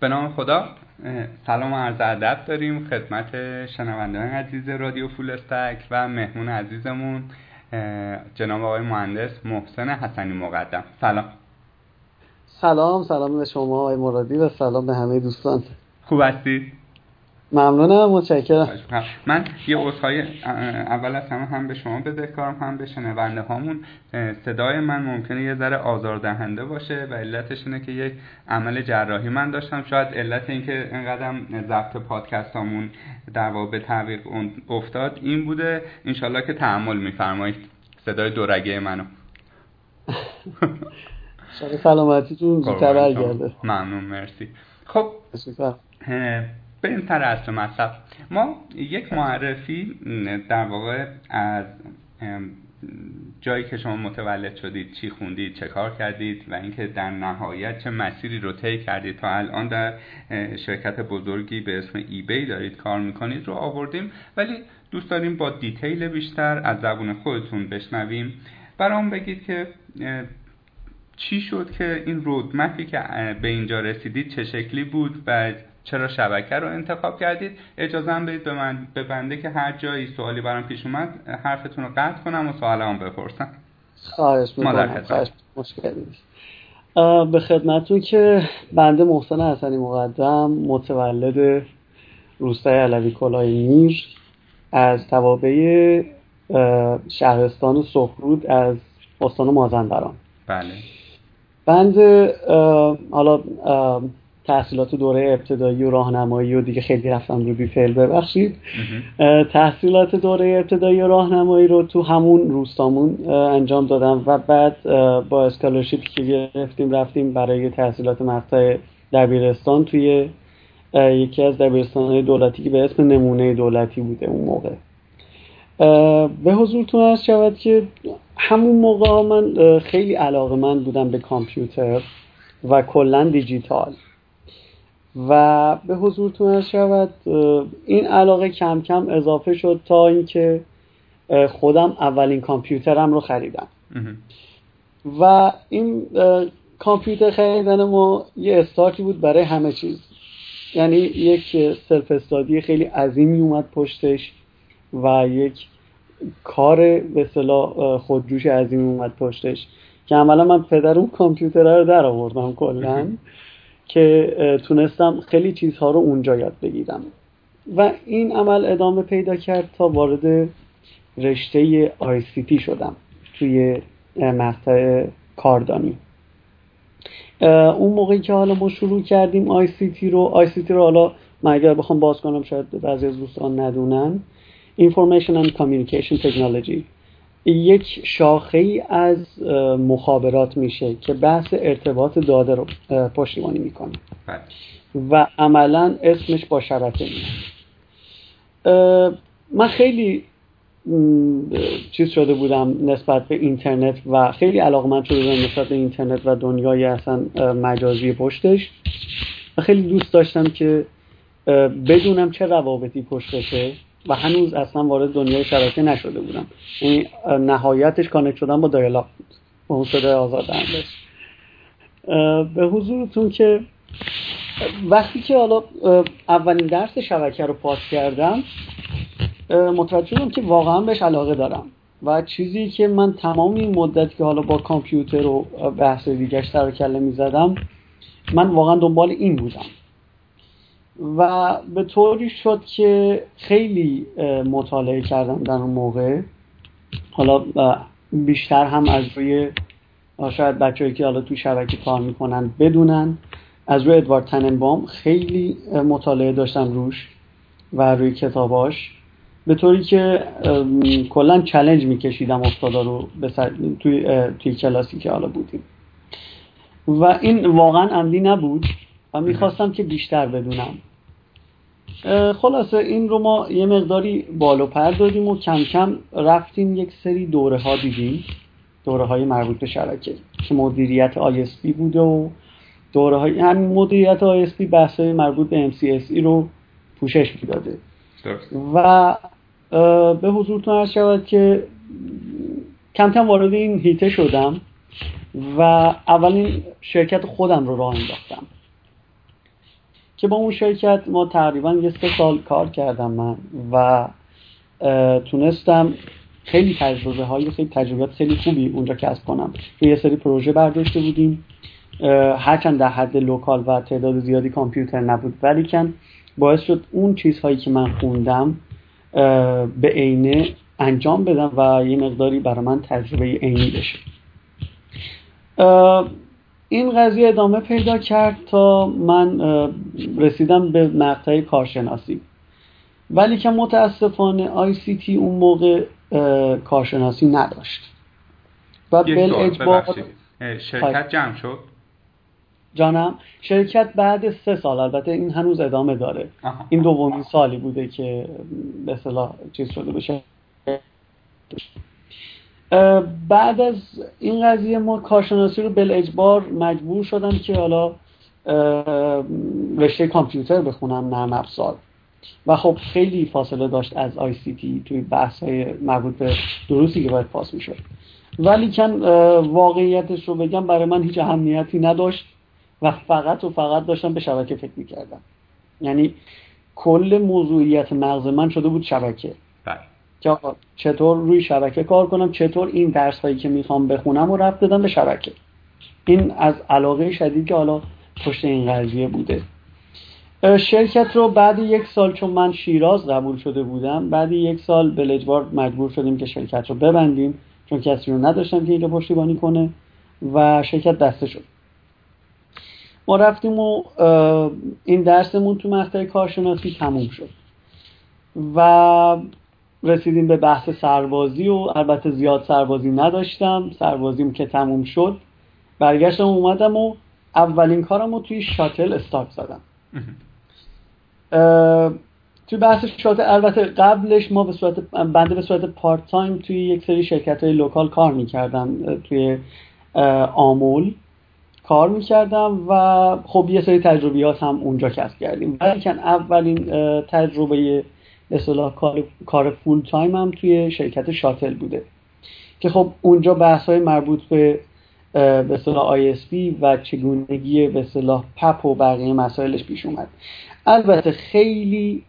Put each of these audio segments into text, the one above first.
به نام خدا سلام و عرض ادب داریم خدمت شنوندگان عزیز رادیو فول استک و مهمون عزیزمون جناب آقای مهندس محسن حسنی مقدم. سلام. سلام سلام به شما آقای مرادی و سلام به همه دوستان. خوب هستید؟ ممنونم متشکرم. من یه عذرخواهی اول از همه هم به شما بذکرم هم به شنونده هامون صدای من ممکنه یه ذره آزاردهنده باشه و علتش اینه که یک عمل جراحی من داشتم. شاید علت اینکه اینقدر ضبط پادکست هامون در واقع به تعویق افتاد این بوده. انشالله که تحمل میفرمایید. صدای دورگه منو. سلامتیتون زودتر برگرده. ممنون مرسی. خب بریم اصل مطلب ما یک معرفی در واقع از جایی که شما متولد شدید چی خوندید چه کار کردید و اینکه در نهایت چه مسیری رو طی کردید. تا الان در شرکت بزرگی به اسم ای بی دارید کار می‌کنید رو آوردیم. ولی دوست داریم با دیتیل بیشتر از زبون خودتون بشنویم. برام بگید که چی شد که این رودمپی که به اینجا رسیدید چه شکلی بود و چرا شبکه رو انتخاب کردید؟ اجازه بدید به من به بنده که هر جایی سوالی برام پیش اومد حرفتون رو قطع کنم و سوالمو بپرسم. خواهش می‌کنم. به خدمتون که بنده محسن حسنی مقدم متولد روستای علوی کلای میر از توابع شهرستان سخرود از استان مازندران. بله. بنده حالا تحصیلات دوره ابتدایی و راهنمایی و دیگه خیلی رفتم رو بیفعل ببخشید. تحصیلات دوره ابتدایی و راهنمایی رو تو همون روستامون انجام دادم و بعد با scholarship ی که گرفتیم رفتیم برای تحصیلات مقطع دبیرستان توی یکی از دبیرستانهای دولتی که به اسم نمونه دولتی بوده اون موقع. به حضورتون عرض شود که همون موقع من خیلی علاقه‌مند بودم به کامپیوتر و کلا دیجیتال. و به حضورتون شود این علاقه کم کم اضافه شد تا اینکه خودم اولین کامپیوترم رو خریدم. و این کامپیوتر خریدن ما یه استارتی بود برای همه چیز. یعنی یک سلف استادی خیلی عظیمی اومد پشتش و یک کار به اصطلاح خودجوش عظیمی اومد پشتش که عملا من پدر اون کامپیوتر رو در آوردم کلا. که تونستم خیلی چیزها رو اونجا یاد بگیرم. و این عمل ادامه پیدا کرد تا وارد رشته تی شدم توی مقطع کاردانی. اون موقعی که حالا ما شروع کردیم تی رو تی رو حالا من اگر بخوام باز کنم شاید بعضی از دوستان ندونن. Information and Communication Technology. یک شاخه ای از مخابرات میشه که بحث ارتباط داده رو پشتیبانی می‌کنه. بله. و عملا اسمش با شبکه میاد. من خیلی چیز شده بودم نسبت به اینترنت و خیلی علاقمند شده بودم نسبت به اینترنت و دنیای اصلا مجازی پشتش. و خیلی دوست داشتم که بدونم چه روابطی پشتشه. و هنوز اصلا وارد دنیای شبکه نشده بودم. یعنی نهایتش کانکت شدن با دایالاپ بود. با اون صدای آزادهندش به حضورتون که وقتی که حالا اولین درس شبکه رو پاس کردم متوجه شدم که واقعا بهش علاقه دارم. و چیزی که من تمام این مدت که حالا با کامپیوتر و بحث دیگه سر کله می زدم من واقعا دنبال این بودم. و به طوری شد که خیلی مطالعه کردم در اون موقع. حالا بیشتر هم از روی شاید بچه‌ای که حالا تو شبکه کار می‌کنن بدونن. از روی ادوارد تننبام خیلی مطالعه داشتم روش و روی کتاباش. به طوری که کلا چلنج میکشیدم استادا رو توی, توی کلاسی که حالا بودیم. و این واقعا عمدی نبود و می‌خواستم که بیشتر بدونم. خلاصه این رو ما یه مقداری بالو پر دادیم و کم کم رفتیم یک سری دوره ها دیدیم. دوره های مربوط به شبکه که مدیریت ISP بوده و دوره های همین مدیریت ISP بحث های مربوط به MCSE رو پوشش می‌داده. و به حضورتون عرض شود که کم کم وارد این هیته شدم و اولین شرکت خودم رو راه انداختم. که با اون شرکت ما تقریبا یه سه سال کار کردم من و تونستم خیلی تجربه های خیلی تجربیات خیلی خوبی اونجا کسب کنم. یه سری پروژه برداشته بودیم. هرچند در حد لوکال و تعداد زیادی کامپیوتر نبود ولی کن باعث شد اون چیزهایی که من خوندم به عینه انجام بدم و یه مقداری برای من تجربه عینی بشه. این قضیه ادامه پیدا کرد تا من رسیدم به مقطع کارشناسی. ولی که متاسفانه آی سی تی اون موقع کارشناسی نداشت. و بل اجبار شرکت جمع شد؟ جانم شرکت بعد سه سال البته این هنوز ادامه داره. این دومین سالی بوده که به اصطلاح چیز شده بشه. بعد از این قضیه ما کارشناسی رو بل اجبار مجبور شدم که حالا رشته کامپیوتر بخونم نرم افزار. و خب خیلی فاصله داشت از آی سی تی توی بحث های مربوط به دروسی که باید پاس می‌شد. ولی کن واقعیتش رو بگم برای من هیچ اهمیتی نداشت و فقط و فقط داشتم به شبکه فکر می‌کردم. یعنی کل موضوعیت مغز من شده بود شبکه. که چطور روی شبکه کار کنم چطور این درس هایی که می‌خوام بخونم و رفت دادم به شبکه. این از علاقه شدید که حالا پشت این قضیه بوده. شرکت رو بعد یک سال چون من شیراز قبول شده بودم بعد یک سال بلجوار مجبور شدیم که شرکت رو ببندیم چون کسی رو نداشتم که اینجا پشتیبانی کنه و شرکت دسته شد. ما رفتیم و این درسمون تو مقطع کارشناسی تموم شد. و رسیدیم به بحث سربازی و البته زیاد سربازی نداشتم. سربازیم که تموم شد. برگشتم اومدم و اولین کارم رو توی شاتل استارت زدم. توی بحث شاتل البته قبلش ما به صورت بنده به صورت part time توی یک سری شرکت های local کار می‌کردم توی آمل کار می‌کردم و خب یه سری تجربیات هم اونجا کسب کردیم. ولی اولین تجربه اصطلاح کار کار full time هم توی شرکت شاتل بوده. که خب اونجا بحث های مربوط به به اصطلاح ISP و چگونگی به اصطلاح PAP و بقیه مسائلش پیش اومد. البته خیلی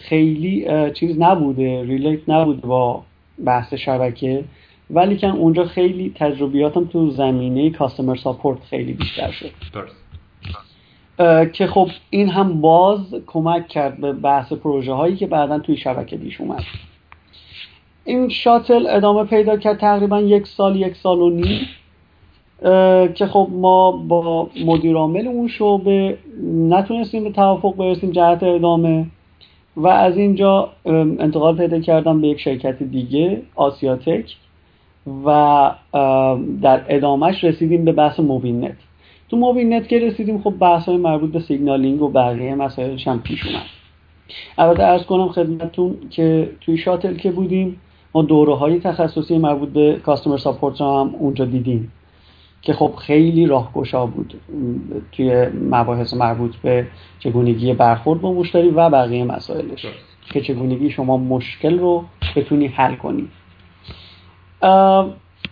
خیلی چیز نبوده relate نبوده با بحث شبکه ولی که اونجا خیلی تجربیاتم تو زمینه customer support خیلی بیشتر شد. که خب این هم باز کمک کرد به بحث پروژه هایی که بعدا توی شبکه پیش اومد. این شاتل ادامه پیدا کرد تقریبا یک سال یک سال و نیم که خب ما با مدیر عامل اون شعبه نتونستیم به توافق برسیم جهت ادامه و از اینجا انتقال پیدا کردم به یک شرکت دیگه آسیاتک و در ادامهش رسیدیم به بحث موبین نت تو موبین نت که رسیدیم خب بحث های مربوط به signaling و بقیه مسائلش هم پیش اومد. البته عرض کنم خدمتتون که توی شاتل که بودیم ما دوره های تخصصی مربوط به customer support هم اونجا دیدیم که خب خیلی راهگشا بود توی مباحث مربوط به چگونگی برخورد با مشتری و بقیه مسائلش. که چگونگی شما مشکل رو بتونی حل کنی.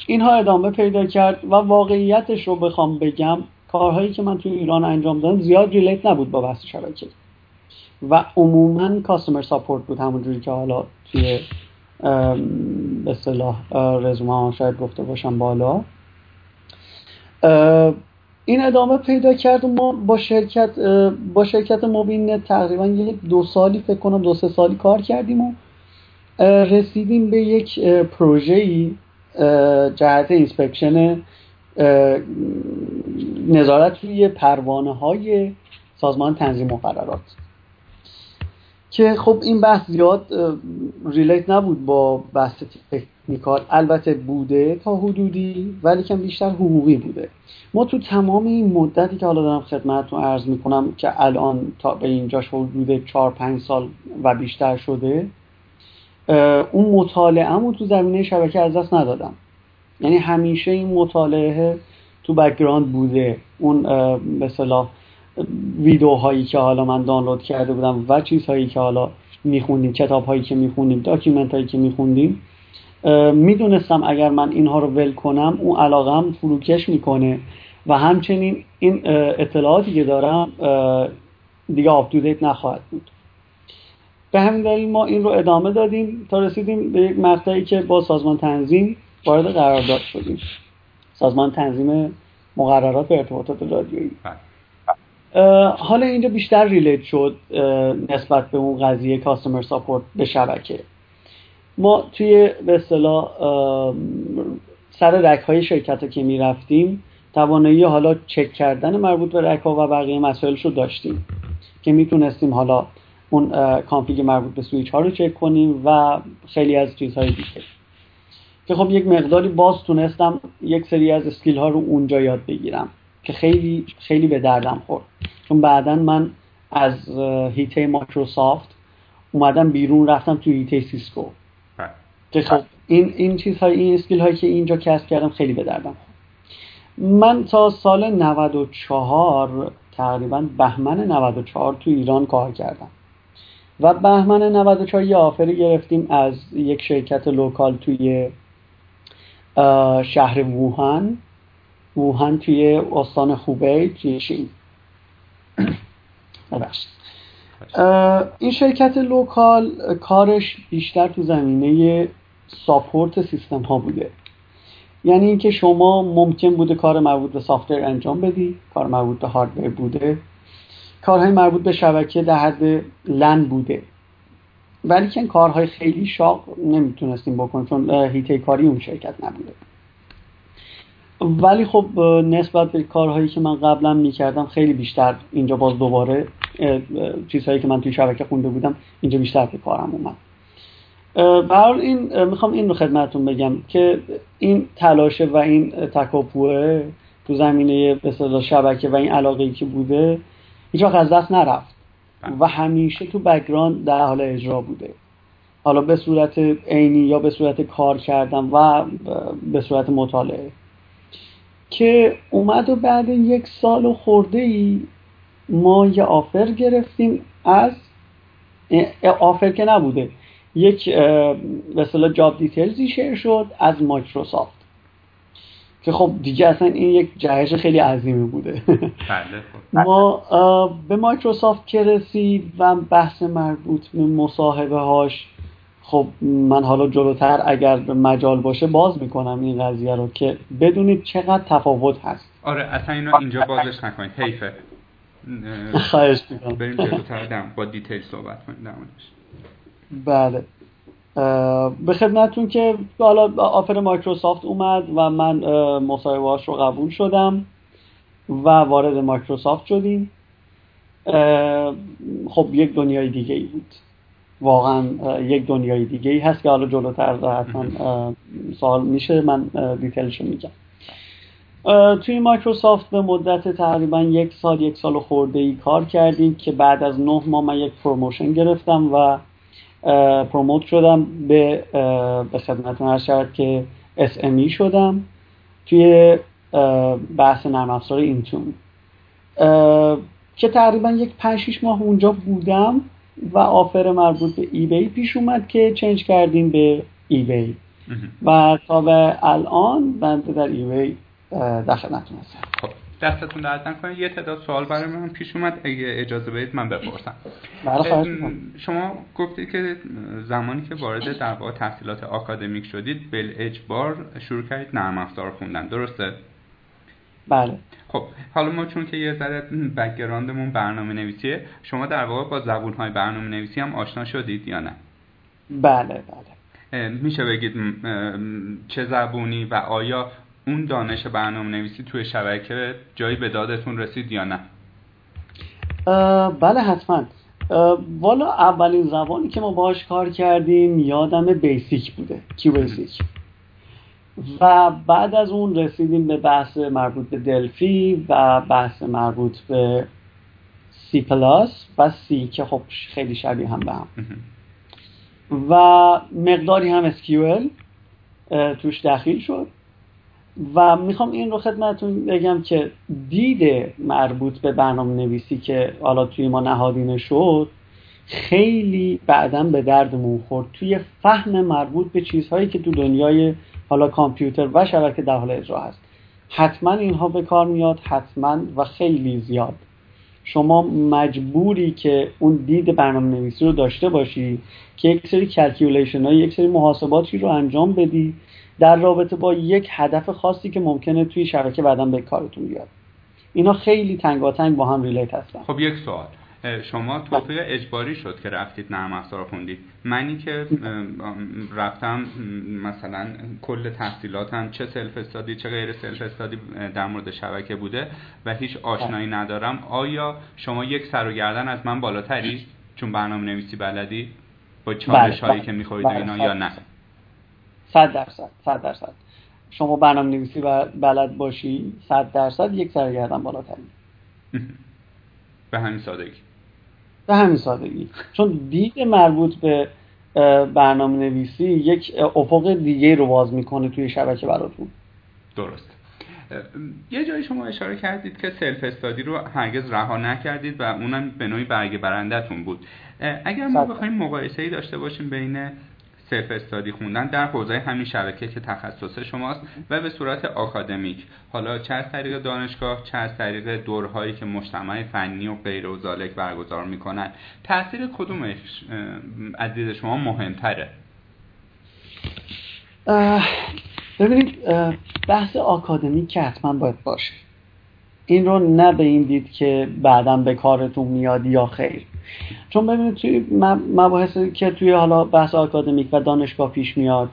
اینها ادامه پیدا کرد و واقعیتش رو بخوام بگم کارهایی که من توی ایران انجام دادم زیاد ریلیت نبود با بحث شبکه و عموما کاستمر ساپورت بود همونجوری که حالا توی به اصطلاح رزومه شاید گفته باشم بالا. این ادامه پیدا کرد و ما با شرکت با شرکت مبین تقریبا یک دو سالی فکر کنم دو سه سالی کار کردیم و رسیدیم به یک پروژه ای جهت inspection نظارت روی پروانه های سازمان تنظیم مقررات. که خب این بحث زیاد relate نبود با بحث technical. البته بوده تا حدودی ولی کم بیشتر حقوقی بوده. ما تو تمام این مدتی که حالا دارم خدمتتون عرض می‌کنم که الان تا به اینجاش حدود 4 5 سال و بیشتر شده اون مطالعه تو زمینه شبکه از دست ندادم. یعنی همیشه این مطالعه تو background بوده. اون به اصطلاح ویدیوهایی که حالا من دانلود کرده بودم و چیزهایی که حالا میخوندیم کتاب هایی که میخوندیم document هایی که میخوندیم می‌دونستم اگر من اینها رو ول کنم اون علاقه هم فروکش می‌کنه. و همچنین این اطلاعاتی که دارم دیگه آپ نخواهد بود. به همین دلیل ما این رو ادامه دادیم تا رسیدیم به یک مقطعی که با سازمان تنظیم وارد قرارداد شدیم. سازمان تنظیم مقررات ارتباطات رادیویی. بله. حالا اینجا بیشتر ریلیت شد نسبت به اون قضیه کاستمر ساپورت به شبکه. ما توی به اصطلاح سر رک های شرکت ها که می‌رفتیم توانایی حالا چک کردن مربوط به rack ها و بقیه مسائلش رو داشتیم که می‌تونستیم حالا اون config مربوط به سویچ ها رو چک کنیم و خیلی از چیزهای دیگه. که خب یک مقداری باز تونستم یک سری از skill ها رو اونجا یاد بگیرم که خیلی خیلی به دردم خورد. چون بعدا من از حیطه مایکروسافت اومدم بیرون رفتم تو حیطه سیسکو. بله. که خب این این چیزهای این skill هایی که اینجا کسب کردم خیلی به دردم خورد. من تا سال 94 تقریبا بهمن 94 تو ایران کار کردم. و بهمن 94 یه offer ی گرفتیم از یک شرکت local توی شهر ووهان. ووهان توی استان هوبی چین این شرکت local کارش بیشتر تو زمینه support سیستم ها بوده. یعنی اینکه شما ممکن بوده کار مربوط به software انجام بدی کار مربوط به hardware بوده. کارهای مربوط به شبکه در حد LAN بوده. ولی که کارهای خیلی شاق نمی‌تونستیم بکنیم چون حیطه کاری اون شرکت نبوده ولی خب نسبت به کارهایی که من قبلا می‌کردم خیلی بیشتر اینجا باز دوباره چیزهایی که من توی شبکه خونده بودم اینجا بیشتر به کارم اومد به هرحال این می‌خوام این رو خدمتون بگم که این تلاشه و این تکاپوه تو زمینه به شبکه و این علاقه که بوده هیچ از دست نرفت. و همیشه تو background در حال اجرا بوده. حالا به صورت عینی یا به صورت کار کردن و به صورت مطالعه. که اومد و بعد یک سال و خورده ای ما یه offer گرفتیم از offer که نبوده. یک به job details ی share شد از مایکروسافت. که خب دیگه اصلا این یک جهش خیلی عظیمی بوده. بله، خب. ما به مایکروسافت که رسید و بحث مربوط به مصاحبه هاش خب من حالا جلوتر اگر مجال باشه باز می‌کنم این قضیه رو که بدونید چقدر تفاوت هست. آره اصلا اینو اینجا بازش نکنید. حیفه. خواهش می‌کنم. بریم جلوتر با detail صحبت کنیم. بله. به خدمتون که حالا offer مایکروسافت اومد و من مصاحبه رو قبول شدم و وارد مایکروسافت شدیم. خب یک دنیای دیگه ای بود. واقعا یک دنیای دیگه ای هست که حالا جلوتر حتما سوال میشه. من detail شو میگم. توی مایکروسافت به مدت تقریبا یک سال یک سال خورده ای کار کردیم که بعد از نه ماه من یک promotion گرفتم و promote شدم به به خدمتتون عرض شد که SME شدم توی بحث نرم افزار Intune. که تقریبا یک 5 ماه اونجا بودم و offer مربوط به ای پیش اومد که change کردیم به ای و تا به الان بنده در ای در خدمتتون هستم. خب. دستتون درد نکنه. یه تعداد سوال برای من پیش اومد. اگه اجازه بدید من بپرسم. شما گفتید که زمانی که وارد در واقع تحصیلات آکادمیک شدید بل اجبار شروع کردید نرم افزار خوندن. درسته؟ بله. خب حالا ما چون که یه ذره بکگراندمون برنامه نویسیه شما در واقع با زبون های برنامه نویسی هم آشنا شدید یا نه؟ بله بله. میشه بگید چه زبونی و آیا اون دانش برنامه نویسی توی شبکه جایی به دادتون رسید یا نه؟ بله حتما. والا اولین زبانی که ما باش کار کردیم یادم بیسیک بوده کی بیسیک و بعد از اون رسیدیم به بحث مربوط به دلفی و بحث مربوط به سی پلاس و سی که خب خیلی شبیه هم به هم. و مقداری هم SQL توش داخل شد. و می‌خوام این رو خدمتون بگم که دید مربوط به برنامه نویسی که حالا توی ما نهادینه شد خیلی بعدا به دردمون خورد توی فهم مربوط به چیزهایی که تو دنیای حالا کامپیوتر و شبکه در حال اجرا هست. حتما اینها به کار میاد حتما و خیلی زیاد. شما مجبوری که اون دید برنامه نویسی رو داشته باشی که یک سری calculation های یک سری محاسباتی رو انجام بدی در رابطه با یک هدف خاصی که ممکنه توی شبکه بعدا به کارتون بیاد. اینا خیلی تنگاتنگ با هم relate هستن. خب یک سوال. شما توفیق اجباری شد که رفتید نرم افزار خوندید. منی که رفتم مثلا کل تحصیلاتم چه self-study چه غیر self-study در مورد شبکه بوده و هیچ آشنایی ندارم. آیا شما یک سر و گردن از من بالاتری چون برنامه نویسی بلدی؟ با چالش هایی بله، که می‌خورید بله، اینا یا نه؟ صد درصد صد درصد. شما برنامه نویسی بلد باشی صد درصد یک سر گردن بالاتری به همین سادگی. به همین سادگی. چون دید مربوط به برنامه نویسی یک افق دیگه رو باز می‌کنه توی شبکه براتون. درست. یه جایی شما اشاره کردید که self-study رو هرگز رها نکردید و اونم به نوعی برگ برندتون بود. اگر ما بخوایم مقایسه ای داشته باشیم بین self-study خوندن در حوزه همین شبکه که تخصص شماست و به صورت آکادمیک. حالا چه از طریق دانشگاه چه از طریق دوره‌هایی که مجتمع فنی و غیر و ذالک برگزار می‌کنن. تاثیر کدومش از دید شما مهمتره؟ ببینید بحث آکادمیک که حتما باید باشه. این رو نه به این دید که بعدا به کارتون میاد یا خیر. چون ببینید توی مباحثی که توی حالا بحث آکادمیک و دانشگاه پیش میاد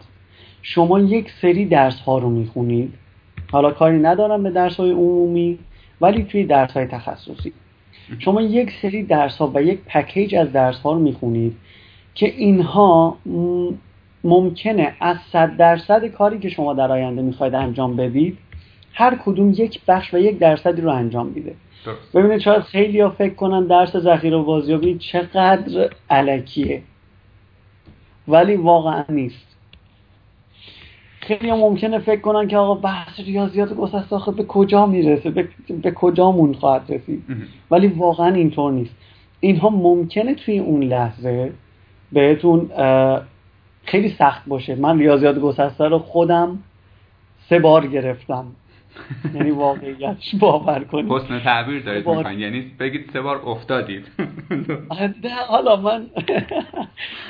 شما یک سری درس ها رو می‌خونید. حالا کاری ندارم به درس های عمومی ولی توی درس های تخصصی. شما یک سری درس ها و یک پکیج از درس ها رو می‌خونید که اینها ممکنه از صد درصد کاری که شما در آینده می‌خواید انجام بدید هر کدوم یک بخش و یک درصدی رو انجام میده. ببینید شاید خیلی ها فکر کنن درس ذخیره و بازیابی چقدر علکیه. ولی واقعا نیست. خیلی ها ممکنه فکر کنن که آقا بحث ریاضیات گسسته آخه به کجا می‌رسه؟ به, به کجامون خواهد رسید؟ ولی واقعا اینطور نیست. اینها ممکنه توی اون لحظه بهتون خیلی سخت باشه. من ریاضیات گسسته رو خودم سه بار گرفتم. یعنی واقعیتش باور کنید حسن تعبیر دارید بار... یعنی بگید سه بار افتادید. نه حالا من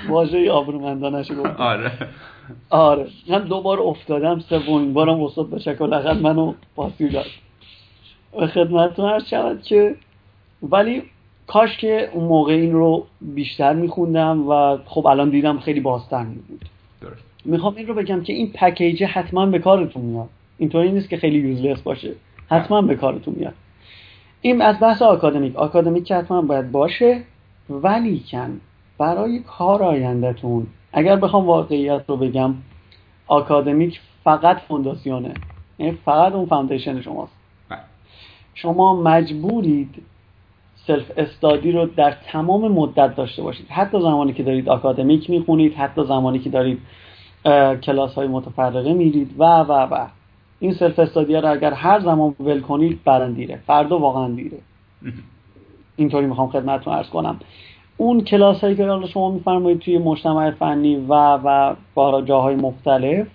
واژه آبرومندانش گفتم. آره. آره من دو بار افتادم سومین بارم استاد به شکل اقل منو پاسی داد. به خدمتتون عرض شود که ولی کاش که اون موقع این رو بیشتر میخوندم و خب الان دیدم خیلی بازتر بود. می‌خوام این رو بگم که این پکیجه حتما به کارتون میاد. اینطوری نیست که خیلی یوزلس باشه. حتما به کارتون میاد. این از بحث آکادمیک. آکادمیک که حتما باید باشه ولیکن برای کار آیندهتون اگر بخوام واقعیت رو بگم آکادمیک فقط فونداسیونه. یعنی فقط اون foundation شماست. بله. شما مجبورید self-study رو در تمام مدت داشته باشید. حتی زمانی که دارید آکادمیک می‌خونید حتی زمانی که دارید کلاس های متفرقه میرید و و و. این self-study ا رو اگر هر زمان ول کنید بعدا دیره فردا واقعا دیره. اینطوری می‌خوام خدمتتون ارز کنم. اون کلاس هایی که شما میفرمایید توی مجتمع فنی و و با جاهای مختلف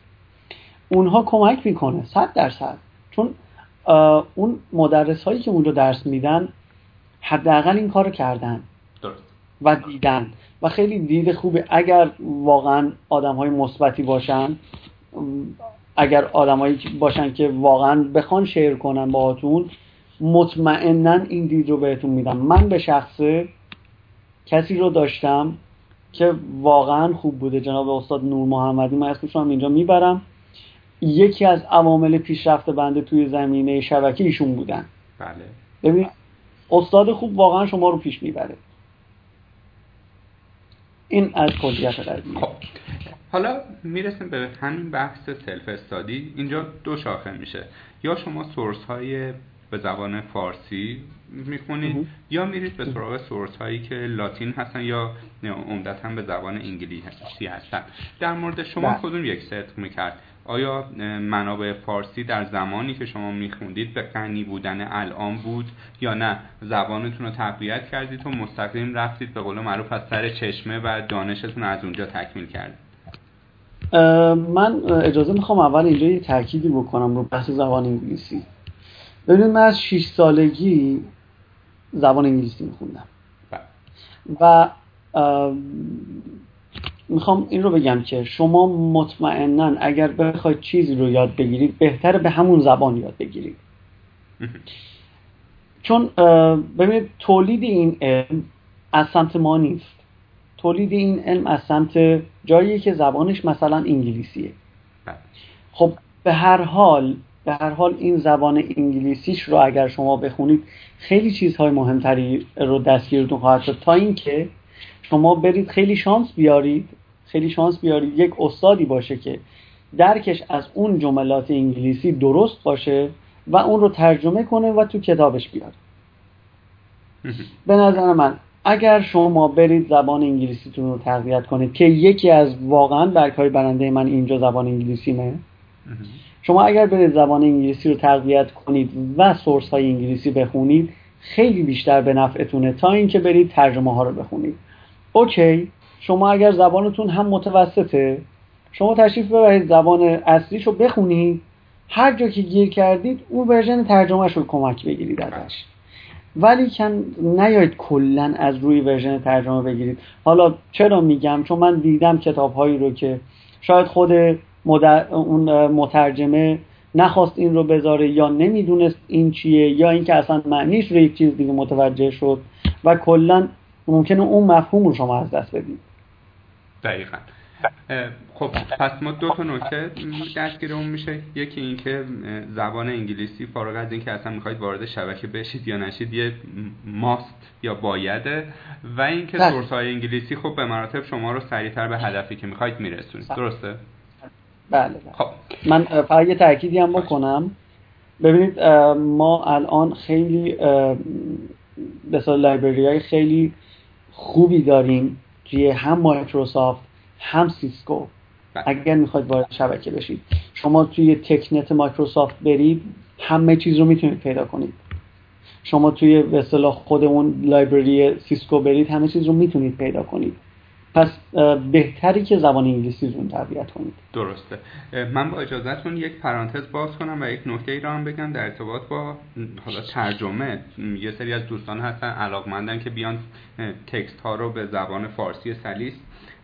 اونها کمک می‌کنه صد درصد. چون اون مدرس هایی که اونجا درس میدن حداقل این کارو کردن. و دیدن. و خیلی دید خوبه اگر واقعا آدم های مثبتی باشن. اگر آدمایی باشن که واقعا بخوان شیر کنن باهاتون مطمئنا این دید رو بهتون میدم. من به شخصه کسی رو داشتم که واقعا خوب بوده. جناب استاد نور محمدی من اسمش هم اینجا می‌برم. یکی از عوامل پیشرفت بنده توی زمینه شبکه ایشون بودن. بله. ببین استاد خوب واقعا شما رو پیش می‌بره. این از کلیت قضیه. خب. حالا می‌رسیم به همین بحث سلف استادی اینجا دو شاخه میشه. یا شما سورس های به زبان فارسی می‌خونید یا میرید به سراغ سورس هایی که لاتین هستن یا عمدتا به زبان انگلیسی هستن. در مورد شما بله. کدوم یک صدق می‌کرد؟ آیا منابع فارسی در زمانی که شما میخوندید به غنی بودن الان بود یا نه؟ زبانتون رو تقویت کردید و مستقیم رفتید به قول معروف از سر چشمه و دانشتون از اونجا تکمیل کردید. من اجازه می‌خوام اول اینجا یه تأکیدی بکنم رو بحث زبان انگلیسی. ببینید من از 6 سالگی زبان انگلیسی میخوندم. بله. و می‌خوام این رو بگم که شما مطمئنا اگر بخواید چیزی رو یاد بگیرید بهتره به همون زبان یاد بگیرید. چون ببینید تولید این علم از سمت ما نیست. تولید این علم از سمت جایی که زبانش مثلا انگلیسیه. بله. خب به هر حال به هر حال این زبان انگلیسیش رو اگر شما بخونید خیلی چیزهای مهمتری رو دستگیرتون خواهد شد. تا اینکه شما برید خیلی شانس بیارید خیلی شانس بیارید یک استادی باشه که درکش از اون جملات انگلیسی درست باشه و اون رو ترجمه کنه و تو کتابش بیاره. به نظر من اگر شما برید زبان انگلیسیتون رو تقویت کنید که یکی از واقعا برگ های برنده من اینجا زبان انگلیسیمه شما اگر برید زبان انگلیسی رو تقویت کنید و source های انگلیسی بخونید خیلی بیشتر به نفعتونه تا اینکه برید ترجمه ها رو بخونید. OK شما اگر زبانتون هم متوسطه شما تشریف ببرید زبان اصلیش رو بخونید هر جا که گیر کردید اون version ترجمهش رو کمک بگیرید ازش. ولی کن نیاید کلا از روی ورژن ترجمه بگیرید. حالا چرا میگم؟ چون من دیدم کتاب هایی رو که شاید خود اون مترجمه نخواست این رو بذاره یا نمی‌دونست این چیه یا اینکه اصلا معنیش رو یک چیز دیگه متوجه شد و کلا ممکنه اون مفهوم رو شما از دست بدید. دقیقا. خب پس ما دو تا نکته دستگیرمون میشه. یکی اینکه زبان انگلیسی فارغ از اینکه اصلا می‌خواید وارد شبکه بشید یا نشید یه must یا بایده و اینکه بله. source های انگلیسی خب به مراتب شما رو سریعتر به هدفی که می‌خواید میرسونید. بله. درسته؟ بله, بله. خب. من فقط یه تأکیدی هم بکنم. ببینید ما الان خیلی به library های خیلی خوبی داریم توی هم مایکروسافت هم سیسکو. بله. اگر می‌خواید وارد شبکه بشید. شما توی TechNet مایکروسافت برید همه چیز رو می‌تونید پیدا کنید. شما توی به اصطلاح خود اون library سیسکو برید همه چیز رو می‌تونید پیدا کنید. پس بهتره که زبان انگلیسی رو تقویت کنید. درسته. من با اجازهتون یک پرانتز باز کنم و یک نکته ای را هم بگم در ارتباط با حالا ترجمه. یه سری از دوستان هستن علاقمندن که بیان تکست ها رو به زبان فارسی سلیس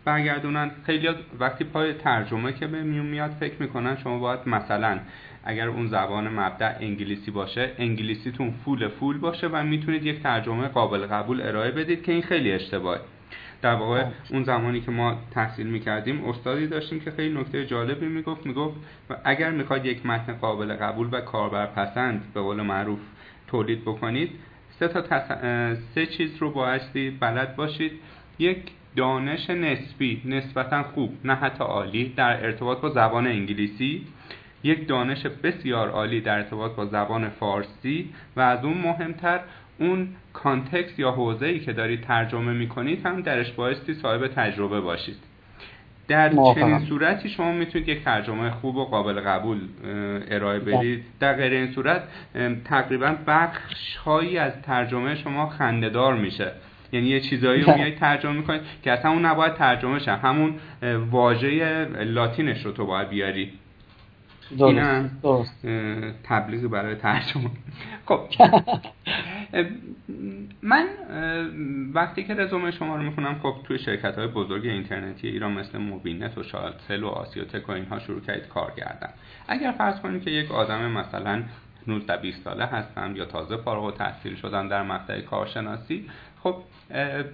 برگردونن. خیلی وقتی پای ترجمه که به میون میاد فکر می‌کنن شما باید مثلا اگر اون زبان مبدع انگلیسی باشه انگلیسیتون فول فول باشه و می‌تونید یک ترجمه قابل قبول ارائه بدید که این خیلی اشتباهه. در واقع اون زمانی که ما تحصیل می‌کردیم استادی داشتیم که خیلی نکته جالبی می‌گفت می‌گفت اگر می‌خواید یک متن قابل قبول و کاربرپسند به قول معروف تولید بکنید سه تا سه چیز رو بایستی بلد باشید. یک دانش نسبی نسبتا خوب نه حتی عالی در ارتباط با زبان انگلیسی. یک دانش بسیار عالی در ارتباط با زبان فارسی. و از اون مهمتر اون کانتکست یا حوزه ای که دارید ترجمه می‌کنید هم درش بایستی صاحب تجربه باشید. در چنین صورتی شما می‌تونید یک ترجمه خوب و قابل قبول ارائه بدید. در غیر این صورت تقریبا بخش هایی از ترجمه شما خندهدار میشه. یعنی یه چیزایی رو میای ترجمه می‌کنید که اصلا اون نباید ترجمه شه. همون واژه لاتینش رو تو باید بیاری. درست, درست. تبلیغ برای ترجمه. خب. من وقتی که رزومه شما رو می‌خونم خب توی شرکت های بزرگ اینترنتی ایران مثل موبینت و سل و آسیوتک و اینها شروع کردید کار کردن. اگر فرض کنیم که یک آدم مثلا 19 20 ساله هستم یا تازه فارغ و تحصیل شدم در مقطع کارشناسی خب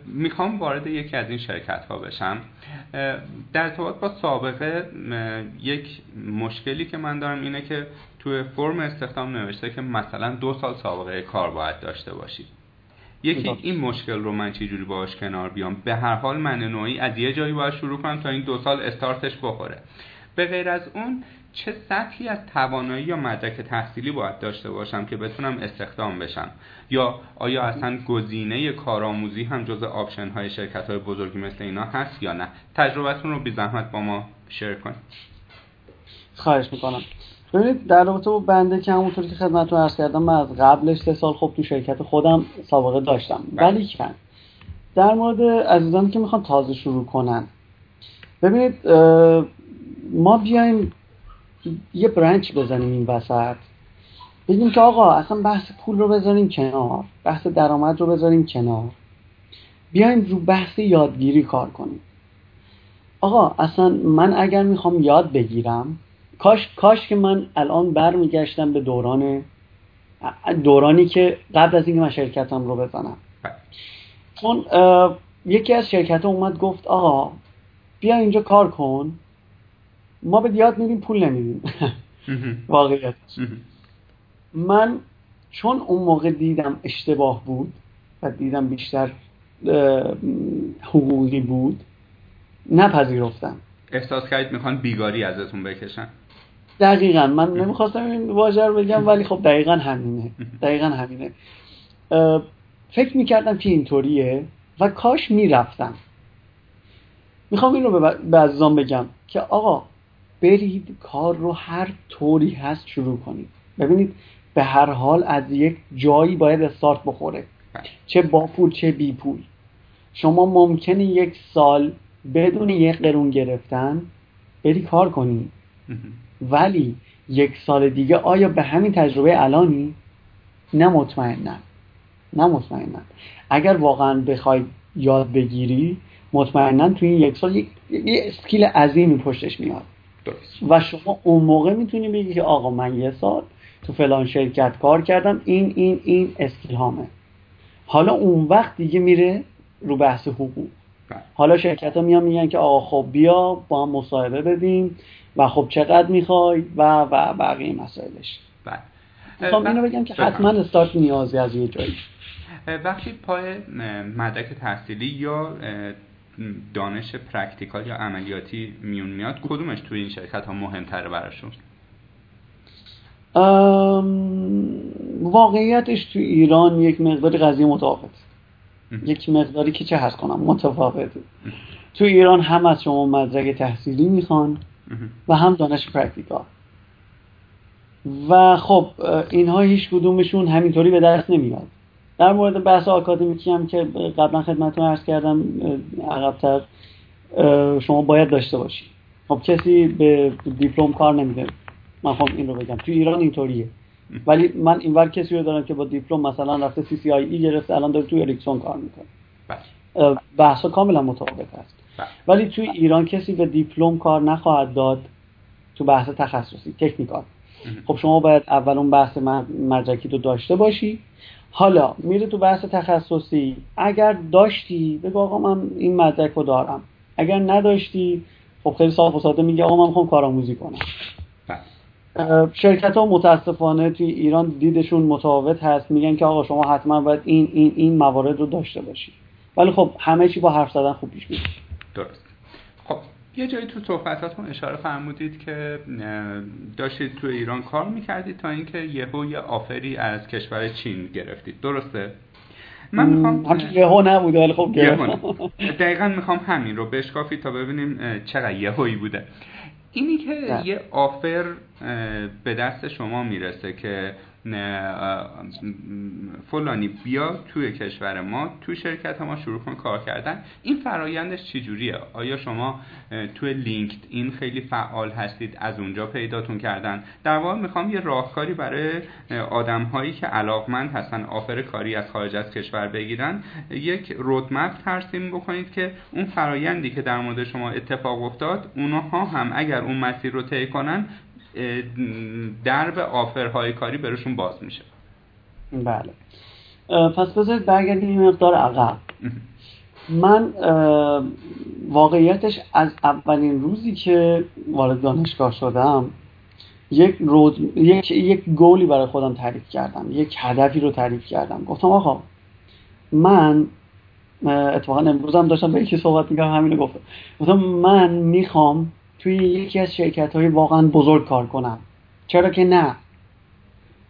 می‌خوام وارد یکی از این شرکت ها بشم در ارتباط با سابقه یک مشکلی که من دارم اینه که توی فرم استخدام نوشته که مثلا دو سال سابقه کار باید داشته باشید. یکی این مشکل رو من چجوری باش کنار بیام؟ به هر حال من نوعی از یه جایی باید شروع کنم تا این دو سال استارتش بخوره. به غیر از اون چه سطحی از توانایی یا مدرک تحصیلی باید داشته باشم که بتونم استخدام بشم؟ یا آیا اصلا گزینه کارآموزی هم جز option های شرکت های بزرگی مثل اینا هست یا نه؟ تجربتون رو بی زحمت با ما share کنید. خواهش می‌کنم. ببینید در رابطه با بنده که همونطور که خدمتتون عرض کردم من از قبلش سه سال خب تو شرکت خودم سابقه داشتم. بله. ولیکن در مورد عزیزانی که می‌خوان تازه شروع کنن. ببینید ما بیایم یه برنچ بزنیم این وسط. بگیم که آقا اصلا بحث پول رو بذاریم کنار بحث درآمد رو بذاریم کنار. بیایم رو بحث یادگیری کار کنیم. آقا اصلا من اگر می‌خوام یاد بگیرم کاش کاش که من الان برمیگشتم به دوران دورانی که قبل از اینکه من شرکتم رو بزنم. چون یکی از شرکت اومد گفت آقا بیا اینجا کار کن. ما به یاد میدیم پول نمیدیم واقعیت. من چون اون موقع دیدم اشتباه بود و دیدم بیشتر حقوقی بود نپذیرفتم. احساس کردید می‌خوان بیگاری ازتون بکشن؟ دقیقا. من نمی‌خواستم این واژه رو بگم ولی خب دقیقا همینه. دقیقا همینه. فکر می‌کردم که اینطوریه و کاش می‌رفتم. می‌خوام این رو به عزیزان بگم که آقا برید کار رو هر طوری هست شروع کنید. ببینید به هر حال از یک جایی باید استارت بخوره. چه با پول چه بی پول. شما ممکنه یک سال بدون یک قرون گرفتن بری کار کنی. ولی یک سال دیگه آیا به همین تجربه الانی نه مطمئنم. نه مطمئنم. اگر واقعا بخوای یاد بگیری مطمئنا توی این یک سال یه اسکیل عظیمی پشتش میاد. و شما اون موقع می‌تونی بگی که آقا من یه سال تو فلان شرکت کار کردم این این این اسکیل هامه حالا اون وقت دیگه میره رو بحث حقوق. بله. حالا شرکت ها میان میگن که آقا خب بیا با هم مصاحبه بدیم و خب چقدر می‌خوای و و بقیه مسائلش. بله. می‌خوام اینو بگم که حتما استارت نیازی از یه جایی. وقتی پای مدرک تحصیلی یا دانش practical یا عملیاتی میون میاد کدومش توی این شرکت ها مهمتره براشون؟ واقعیتش تو ایران یک مقداری قضیه متفاوت یک مقداری که چه عرض کنم متفاوته. تو ایران هم از شما مدرک تحصیلی می‌خوان و هم دانش practical. و خب اینها هیچ کدومشون همینطوری به دست نمیاد. در مورد بحث آکادمیکی هم که قبلا خدمتتون عرض کردم عقبتر شما باید داشته باشی خب کسی به دیپلم کار نمیده. من خب این رو بگم. تو ایران اینطوریه. ولی من اینور کسی رو دارم که با دیپلم مثلا رفته CCIE گرفته الان داره تو Ericsson کار می‌کنه. بله. بحث کاملا متفاوت هست. بله. ولی تو ایران کسی به دیپلم کار نخواهد داد تو بحث تخصصی تکنیکال. خب شما باید اول اون بحث مدرکی رو داشته باشی. حالا میره تو بحث تخصصی اگر داشتی بگو آقا من این مدرک رو دارم. اگر نداشتی خب خیلی صاف و ساده میگه آقا من می‌خوام کارآموزی کنم. بله. شرکت ها متاسفانه توی ایران دیدشون متفاوت هست. میگن که آقا شما حتما باید این این این موارد رو داشته باشی. ولی خب همه چی با حرف زدن خوب پیش میره. درست. یه جایی تو صحبتاتون اشاره فرمودید که داشتید تو ایران کار می‌کردید تا اینکه یهو یه آفری از کشور چین گرفتید درسته؟ من می‌خوام یهو نبوده ولی خب دقیقا می‌خوام همین رو بشکافید تا ببینیم چقدر یهویی بوده اینی که بله. یه آفر به دست شما می‌رسه که فلانی بیا توی کشور ما توی شرکت ما شروع کن کار کردن. این فرایندش چجوریه؟ آیا شما توی لینکد این خیلی فعال هستید از اونجا پیداتون کردن؟ در واقع می‌خوام یه راهکاری برای آدم هایی که علاقمند هستن آفر کاری از خارج از کشور بگیرن یک رودمپ ترسیم بکنید که اون فرایندی که در مورد شما اتفاق افتاد اونها هم اگر اون مسیر رو طی کنن درب آفرهای کاری برشون باز میشه. بله. پس بذارید برگردیم این مقدار عقب. من واقعیتش از اولین روزی که وارد دانشگاه شدم یک, رود... یک... یک گولی برای خودم تعریف کردم. یک هدفی رو تعریف کردم. گفتم آقا من اتفاقا امروز هم داشتم به یکی صحبت می‌کردم همینو گفتم. گفتم من می‌خوام توی یکی از شرکت های واقعا بزرگ کار کنم. چرا که نه؟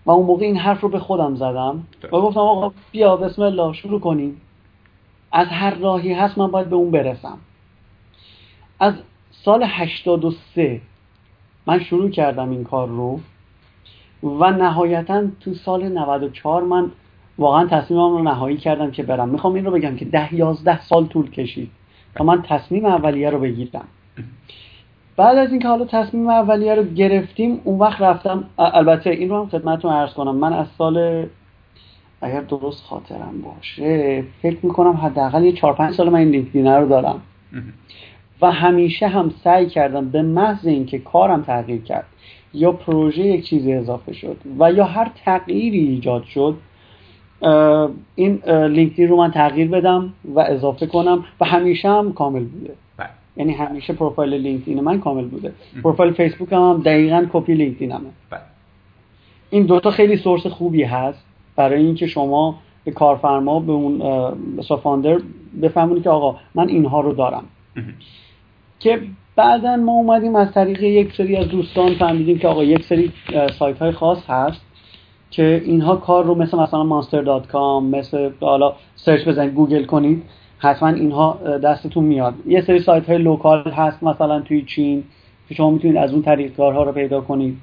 و اون موقع این حرف رو به خودم زدم و گفتم آقا بیا بسم الله شروع کنیم. از هر راهی هست من باید به اون برسم. از سال 83 من شروع کردم این کار رو و نهایتا تو سال 94 من واقعا تصمیمم رو نهایی کردم که برم. می‌خوام این رو بگم که ده یازده سال طول کشید تا من تصمیم اولیه رو بگیرم. بعد از اینکه حالا تصمیم اولیه رو گرفتیم اون وقت رفتم البته این رو هم خدمتتون عرض کنم. من از سال اگر درست خاطرم باشه فکر می‌کنم حداقل یه 4 5 سال من این لینکدین رو دارم. و همیشه هم سعی کردم به محض اینکه کارم تغییر کرد یا پروژه یک چیزی اضافه شد و یا هر تغییری ایجاد شد این لینکدین رو من تغییر بدم و اضافه کنم و همیشه هم کامل بوده. یعنی همیشه پروفایل لینکدین من کامل بوده. پروفایل فیسبوک هم دقیقا کپی لینکدینمه. بله. این دوتا خیلی source خوبی هست برای اینکه شما به کارفرما به اون founder بفهمونید که آقا من اینها رو دارم. که بعدا ما اومدیم از طریق یک سری از دوستان فهمیدیم که آقا یک سری سایت های خاص هست که اینها کار رو مثل مثلا monster.com مثل حالا search بزنید گوگل کنید. حتما اینها دستتون میاد. یه سری سایت های local هست مثلا توی چین که شما می‌تونید از اون طریق کارها رو پیدا کنید.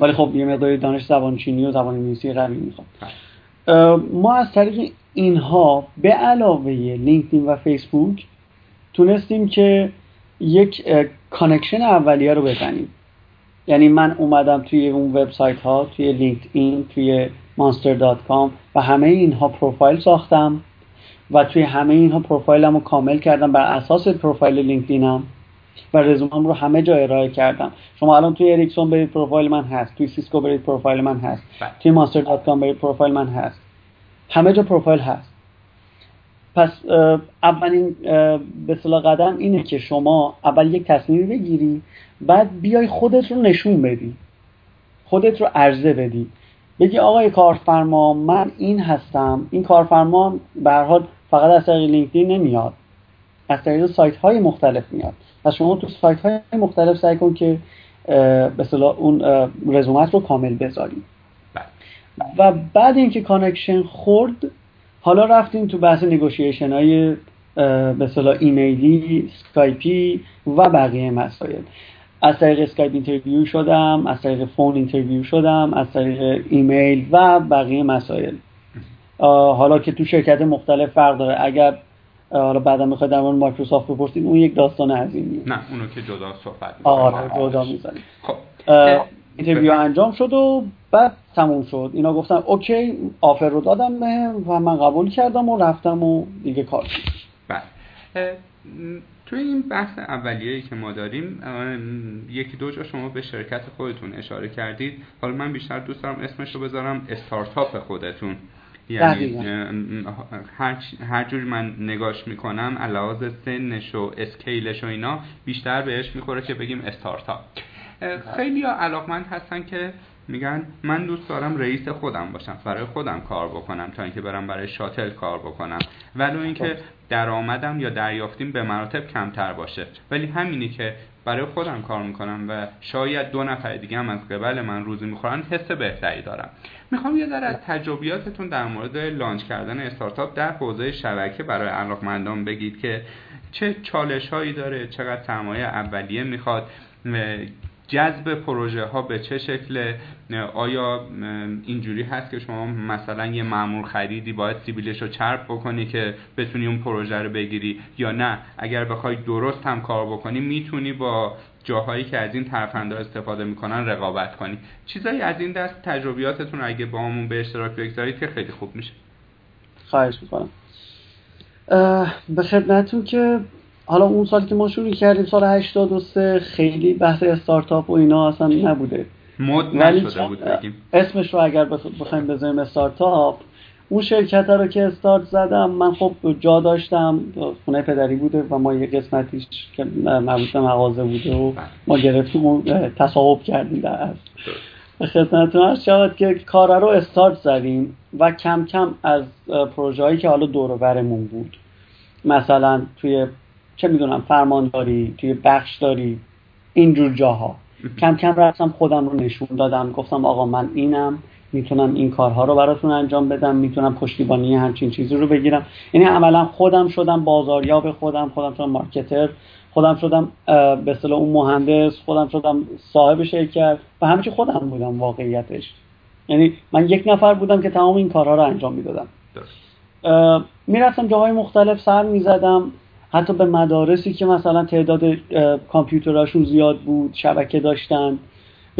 ولی خب یه مقداری دانش زبان چینی و زبان انگلیسی قوی می‌خواد ما از طریق اینها به علاوه لینکدین و فیسبوک تونستیم که یک connection اولیه رو بزنیم. یعنی من اومدم توی اون وبسایت ها توی لینکدین توی monster.com و همه اینها پروفایل ساختم. و توی همه اینها پروفایلم رو کامل کردم. بر اساس پروفایل لینکدینم و رزومم رو همه جا ارائه کردم. شما الان توی اریکسون برید پروفایل من هست. توی سیسکو برید پروفایل من هست. بله. توی monster.com برید پروفایل من هست. همه جا پروفایل هست. پس اولین به صلاح قدم اینه که شما اول یک تصمیمی بگیری بعد بیای خودت رو نشون بدی. خودت رو عرضه بدی. بگی آقای کارفرما من این هستم. این کارفرما به حال فقط از طریق لینکدین نمیاد. از طریق سایت های مختلف میاد. پس شما تو سایت های مختلف سعی کن که به صلاح اون رزومت رو کامل بذاری. و بعد اینکه connection خورد حالا رفتیم تو بحث negotiation های به اصطلاح ایمیلی سکایپی و بقیه مسائل. از طریق اسکایپ interview شدم از طریق phone interview شدم از طریق ایمیل و بقیه مسائل. حالا که تو شرکت مختلف فرق داره. اگر حالا بعدا می‌خواید در مورد مایکروسافت بپرسید اون یک داستان عظیمیه. نه اونو که جدا صحبت آره جدا می‌زنیم. خب. interview انجام شد و بعد تموم شد. اینا گفتن OK offer رو دادن به و من قبول کردم و رفتم و دیگه کار بله. توی این بحث اولیه‌ای که ما داریم یکی دو جا شما به شرکت خودتون اشاره کردید. حالا من بیشتر دوست دارم اسمش رو بذارم استارتاپ خودتون. یعنی هر, هر جور من نگاش می‌کنم علاوه سنش و scale ش و اینا بیشتر بهش می‌خوره که بگیم استارتاپ. خیلی علاقمند هستن که میگن من دوست دارم رئیس خودم باشم برای خودم کار بکنم تا اینکه برم برای شاتل کار بکنم. ولو اینکه درآمدم یا دریافتیم به مراتب کمتر باشه. ولی همینی که برای خودم کار می‌کنم و شاید دو نفر دیگه هم از قبل من روزی می‌خورن حس بهتری دارم. می‌خوام یه ذره از تجربیاتتون در مورد لانچ کردن استارتاپ در حوزه شبکه برای علاقمندان بگید که چه چالش هایی داره چقدر سرمایه اولیه می‌خواد جذب پروژه ها به چه شکل آیا اینجوری هست که شما مثلا یه معمول خریدی باید سیبیلش رو چرب بکنی که بتونی اون پروژه رو بگیری یا نه؟ اگر بخوای درست هم کار بکنی می‌تونی با جاهایی که از این ترفنده استفاده می‌کنن رقابت کنی. چیزایی از این دست تجربیاتتون اگه با همون به اشتراک بگذارید که خیلی خوب میشه. خواهش می‌کنم. به خدمتون که حالا اون سالی که ما شروع کردیم سال 83 خیلی بحث استارتاپ و اینا اصلا نبوده. مد نشده بود بگیم. اسمش رو اگر بخوایم بذاریم استارتاپ اون شرکت رو که استارت زدم من خب جا داشتم خونه پدری بوده و ما یه قسمتیش که مربوط به مغازه بوده و ما گرفتیم و تصاحب کردیم در به خدمتتون هست شود که کار رو استارت زدیم و کم کم از پروژه هایی که حالا دور برمون بود. مثلا توی چه می‌دونم فرمانداری توی بخش داری اینجور جاها. کم کم رفتم خودم رو نشون دادم گفتم آقا من اینم. می‌تونم این کارها رو براتون انجام بدم می‌تونم پشتیبانی همچین چیزی رو بگیرم. یعنی عملا خودم شدم بازاریاب خودم خودم شدم مارکتر خودم شدم به اصطلاح اون مهندس خودم شدم صاحب شرکت و همچی خودم بودم واقعیتش. یعنی من یک نفر بودم که تمام این کارها رو انجام می‌دادم. می‌رفتم جاهای مختلف سر می‌زدم. حتی به مدارسی که مثلا تعداد کامپیوتراشون زیاد بود شبکه داشتن.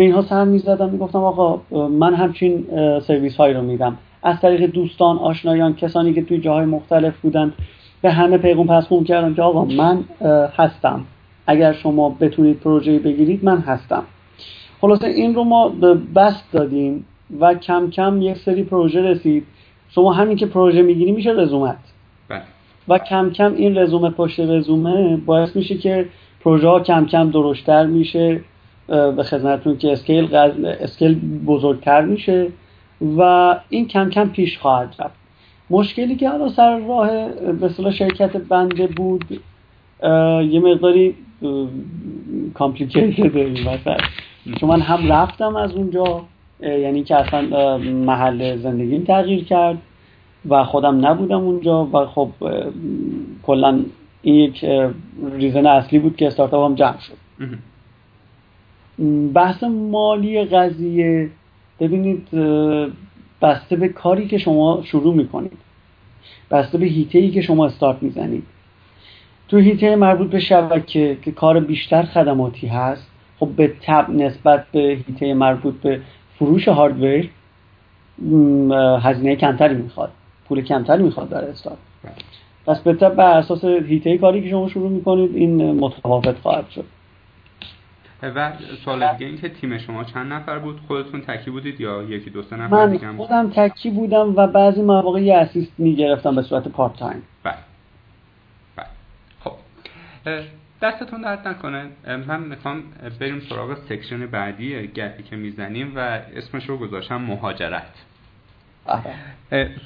به اینها سر می‌زدم می‌گفتم آقا من همچین سرویس هایی رو میدم. از طریق دوستان آشنایان کسانی که توی جاهای مختلف بودن به همه پیغام پسخون کردم که آقا من هستم. اگر شما بتونید پروژه بگیرید من هستم. خلاصه این رو ما بست دادیم و کم کم یک سری پروژه رسید. شما همین که پروژه می‌گیری میشه رزومت. بله. و کم کم این رزومه پشت رزومه باعث میشه که پروژه ها کم کم درشتر میشه. به خدمتتون که اسکیل, اسکیل بزرگتر میشه و این کم کم پیش خواهد رفت. مشکلی که حالا سر راه به شرکت بنده بود یه مقداری complicated این وسط. چون من هم رفتم از اونجا یعنی که اصلا محل زندگیم تغییر کرد و خودم نبودم اونجا و خب کلا این یک reason اصلی بود که استارتاپ هم جمع شد. بحث مالی قضیه. ببینید بسته به کاری که شما شروع می‌کنید. بسته به هیته ای که شما استارت می‌زنید. تو هیته مربوط به شبکه که کار بیشتر خدماتی هست خب به تب نسبت به هیته مربوط به فروش هاردور هزینه کمتری می‌خواد. پول کمتری می‌خواد برای استارت. پس به طب بر اساس هیته کاری که شما شروع می‌کنید این متفاوت خواهد شد. و سوال دیگه این که تیم شما چند نفر بود؟ خودتون تکی بودید یا یکی دو سه نفر من خودم تکی بودم و بعضی مواقع یه assist می‌گرفتم به صورت part time بله. بله. خب. دستتون درد نکنه. من می‌خوام بریم سراغ section بعدی گپی که می‌زنیم و اسمش رو گذاشتم مهاجرت.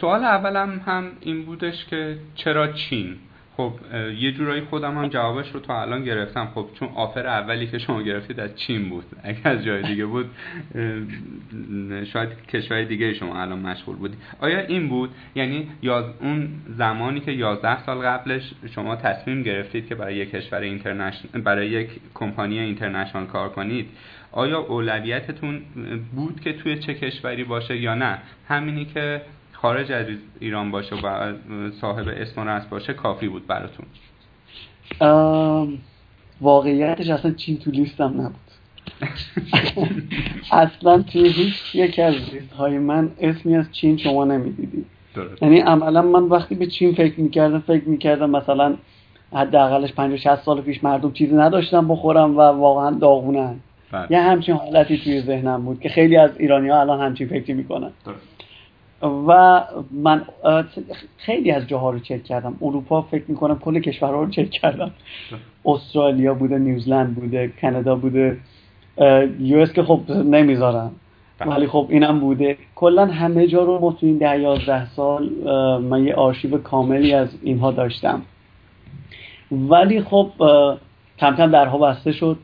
سوال اولم هم این بودش که چرا چین؟ خب یه جورایی خودم هم جوابش رو تا الان گرفتم. خب چون آفر اولی که شما گرفتید از چین بود. اگه از جای دیگه بود شاید کشور دیگه شما الان مشغول بودی. آیا این بود؟ یعنی یا اون زمانی که 11 سال قبلش شما تصمیم گرفتید که برای یک کشور اینترنشنال برای یک کمپانی اینترنشنال کار کنید آیا اولویتتون بود که توی چه کشوری باشه یا نه؟ همینی که خارج از ایران باشه و صاحب اسم و باشه کافی بود براتون. واقعیتش اصلا چین تو لیستم نبود. اصلا توی هیچ یک از لیست های من اسمی از چین شما نمی‌دیدی. یعنی عملا من وقتی به چین فکر می‌کردم فکر می‌کردم مثلا حداقلش 50 60 سال پیش مردم چیزی نداشتن بخورم و واقعا داغونن. بله. یه همچین حالتی توی ذهنم بود که خیلی از ایرانی ها الان همچین فکری می‌کنن. و من خیلی از جاها رو چک کردم. اروپا فکر می‌کنم کل کشورها رو چک کردم. استرالیا بوده نیوزلند بوده کانادا بوده US که خب نمی‌ذارم بله. ولی خب اینم بوده. کلا همه جا رو ما تو این ده یازده سال من یه آرشیو کاملی از اینها داشتم. ولی خب کم کم درها بسته شد.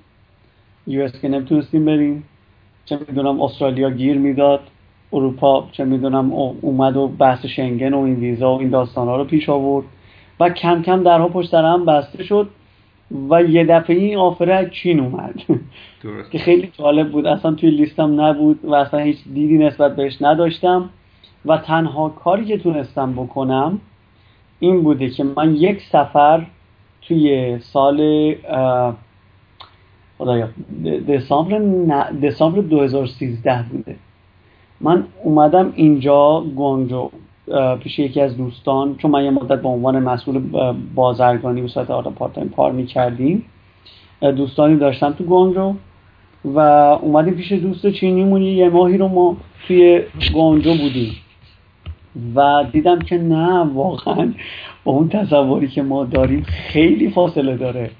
US که نمی‌تونستیم بریم. چه می‌دونم استرالیا گیر می‌داد. اروپا چه می‌دونم اومد و بحث شنگن و این ویزا و این داستان ها رو پیش آورد و کم کم درها پشت در هم بسته شد و یه دفعه این آفره از چین اومد. که خیلی جالب بود. اصلا توی لیستم نبود و اصلا هیچ دیدی نسبت بهش نداشتم. و تنها کاری که تونستم بکنم این بوده که من یک سفر توی سال دسامبر دسامبر 2013 بوده. من اومدم اینجا گوانجو پیش یکی از دوستان چون من یه مدت به عنوان مسئول بازرگانی به صورت آرتا part time کار می‌کردیم. دوستانی داشتم تو گوانجو و اومدیم پیش دوست چینیمون. یه ماهی رو ما توی گوانجو بودیم و دیدم که نه واقعا با اون تصوری که ما داریم خیلی فاصله داره.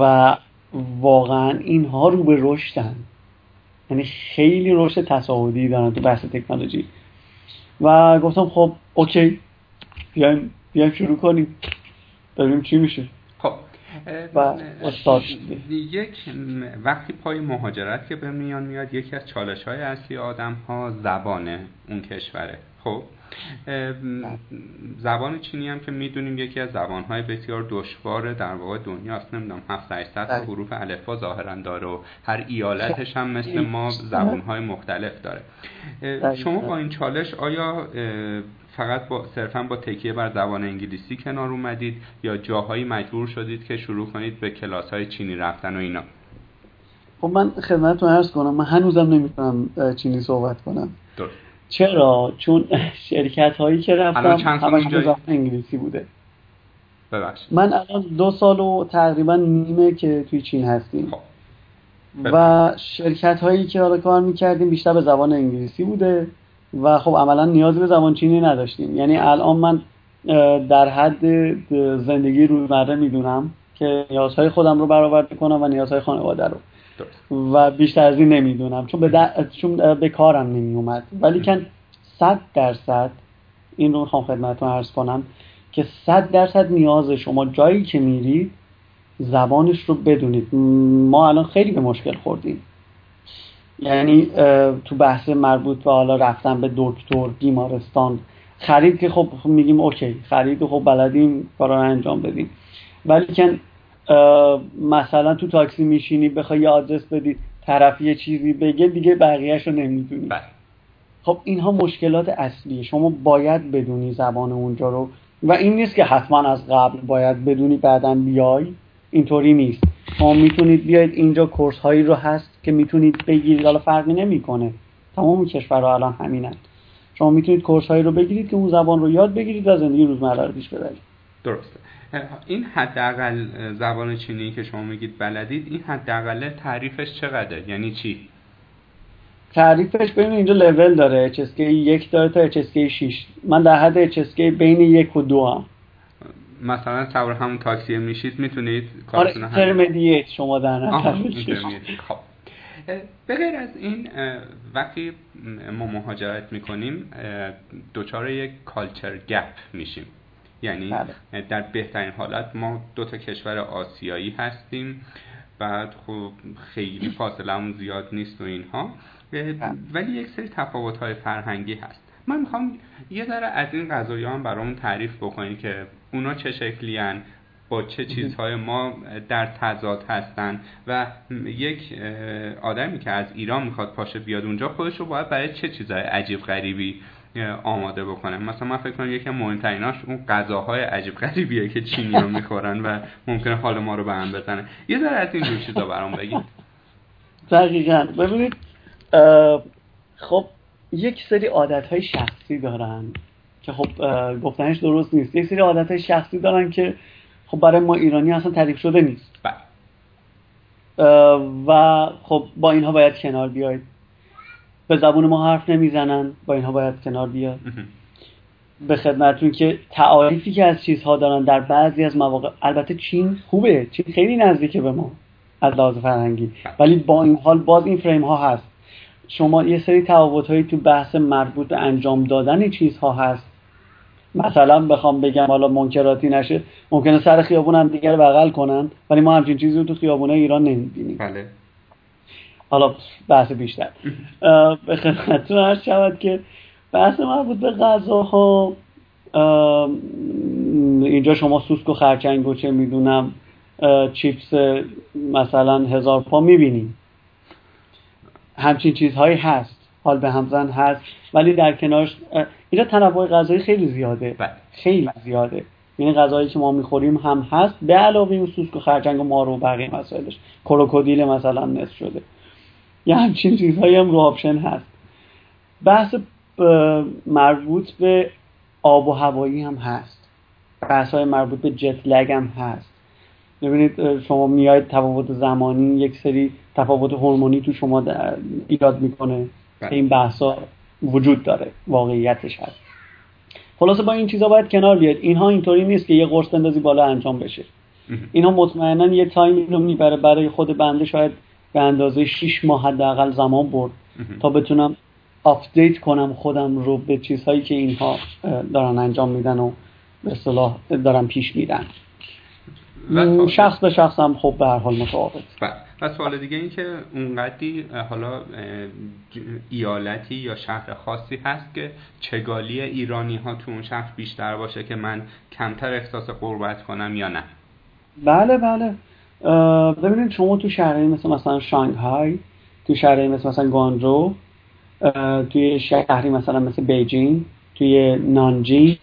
و واقعا اینها رو به رشدن یعنی خیلی رشد تصاعدی دارن تو بحث تکنولوژی. و گفتم خب اوکی. بیایم بیایم شروع کنیم. ببینیم چی میشه. خب و یک وقتی پای مهاجرت که به میان میاد یکی از چالش های اصلی آدم ها زبانه اون کشوره. خب؟ زبان چینی هم که می‌دونیم یکی از زبانهای بسیار دشوار در واقع دنیاست نمی‌دونم 7 800 بله. حروف الفبا ظاهرا داره و هر ایالتش هم مثل ما زبانهای مختلف داره. شما با این چالش آیا فقط با صرفا با تکیه بر زبان انگلیسی کنار اومدید یا جاهایی مجبور شدید که شروع کنید به کلاس های چینی رفتن و اینا؟ خب من خدمتتون عرض کنم من هنوزم نمی‌تونم چینی صحبت کنم. درست. چرا؟ چون شرکت هایی که رفتم همش زبان انگلیسی بوده. ببخش. من الان دو سال و تقریبا نیمه که توی چین هستیم. خب. و شرکت هایی که حالا کار می‌کردیم بیشتر به زبان انگلیسی بوده. و خب عملا نیازی به زبان چینی نداشتیم. یعنی الان من در حد زندگی روزمره می‌دونم که نیازهای خودم رو برآورده کنم و نیازهای خانواده رو. و بیشتر از این نمی‌دونم. چون به, چون به کارم نمی اومد ولی کن صد درصد این رو می‌خوام خدمتتون عرض کنم که صد درصد نیاز شما جایی که میرید زبانش رو بدونید. ما الان خیلی به مشکل خوردیم. یعنی تو بحث مربوط به حالا رفتن به دکتر بیمارستان خرید که خب میگیم اوکی خرید خب بلدیم کارا رو انجام بدیم. ولی که مثلا تو تاکسی میشینی بخوای یه آدرس بدی طرف یه چیزی بگه دیگه بقیهش رو نمی‌دونی. بله. خب اینها مشکلات اصلیه. شما باید بدونی زبان اونجا رو. و این نیست که حتما از قبل باید بدونی بعدا بیای. اینطوری نیست. شما می‌تونید بیاید اینجا کورس هایی رو هست که می‌تونید بگیرید. حالا فرقی نمی‌کنه. تمام کشورها الان همینن. شما می‌تونید کورس هایی رو بگیرید که اون زبان رو یاد بگیرید و زندگی روزمره رو پیش ببرید. درسته. این حداقل زبان چینی که شما میگید بلدید این حداقل تعریفش چقدر یعنی چی؟ تعریفش ببین اینجا لول داره. HSK یک داره تا HSK 6 من در حد HSK بین یک و دو هم مثلا سوار همون تاکسی میشید می‌تونید آره intermediate شما در نظر خب. به غیر از این وقتی ما مهاجرت می‌کنیم دچار یک culture gap میشیم. یعنی بله. در بهترین حالت ما دو تا کشور آسیایی هستیم. بعد خب خیلی فاصله زیاد نیست و اینها. بله. ولی یک سری تفاوت های فرهنگی هست. من می‌خوام یه ذره از این قضایی هم برامون تعریف بکنید که اونا چه شکلی هن با چه چیزهای ما در تضاد هستن. و یک آدمی که از ایران می‌خواد پاشه بیاد اونجا خودش رو باید برای چه چیزهای عجیب غریبی آماده بکنه. مثلا من فکر کنم یکی مهمتریناش اون غذاهای عجیب غریبیه که چینی ها می‌خورن و ممکنه حال ما رو به هم بزنه. یه ذره از این جور چیزا برام بگید. دقیقا. ببینید خب یک سری عادت های شخصی دارن که خب گفتنش درست نیست. یک سری عادت های شخصی دارن که خب برای ما ایرانی اصلا تعریف شده نیست. بله. و خب با اینها باید کنار بیاید. به زبون ما حرف نمی‌زنن با اینها باید کنار بیاد. به خدمتون که تعاریفی که از چیزها دارن در بعضی از مواقع البته چین خوبه چین خیلی نزدیکه به ما از لحاظ فرهنگی. ولی با این حال باز این فریم ها هست. شما یه سری تفاوت هایی تو بحث مربوط به انجام دادن چیزها هست. مثلا بخوام بگم حالا منکراتی نشه ممکنه سر خیابون هم دیگر بغل کنن ولی ما همچین چیزی رو تو خیابونه ایران نمی‌بینیم. بله. حالا بحث بیشتر. به خدمتتون عرض شود که بحث مربوط به غذاها. اینجا شما سوسک و خرچنگ و چه می‌دونم چیپس مثلا هزار پا می‌بینیم همچین چیزهایی هست. حال به همزن هست. ولی در کنارش اینجا تنوع غذایی خیلی زیاده. بله. خیلی زیاده. یعنی غذایی که ما می‌خوریم هم هست. به علاوه این سوسک و خرچنگ و مارو و بقیه مسائلش. کروکودیل مثلا نصف شده. یه همچین چیزهایی هم رو option هست. بحث مربوط به آب و هوایی هم هست. بحث های مربوط به جت لگ هم هست. ببینید شما میاید تفاوت زمانی یک سری تفاوت هورمونی تو شما ایجاد می‌کنه. بله. این بحثا وجود داره. واقعیتش هست. خلاصه با این چیزا باید کنار بیاد. اینها اینطوری نیست که یه قرص بندازی بالا انجام بشه. اینها مطمئنا یه تایمی رو می‌بره برای خود بنده. شاید به اندازه 6 ماه حداقل زمان برد تا بتونم آپدیت کنم خودم رو به چیزهایی که اینها دارن انجام میدن و به صلاح دارن پیش میدن شخص به شخص هم خب به هر حال متفاوت. و سوال دیگه این که اونقدی حالا ایالتی یا شهر خاصی هست که چگالی ایرانی ها تو اون شهر بیشتر باشه که من کمتر احساس قربت کنم یا نه؟ بله بله. ببینید شما تو شهرهایی مثل مثلا شانگهای تو شهرهایی مثل مثلا گوانجو توی شهری مثلا مثل بیجینگ توی نانجی.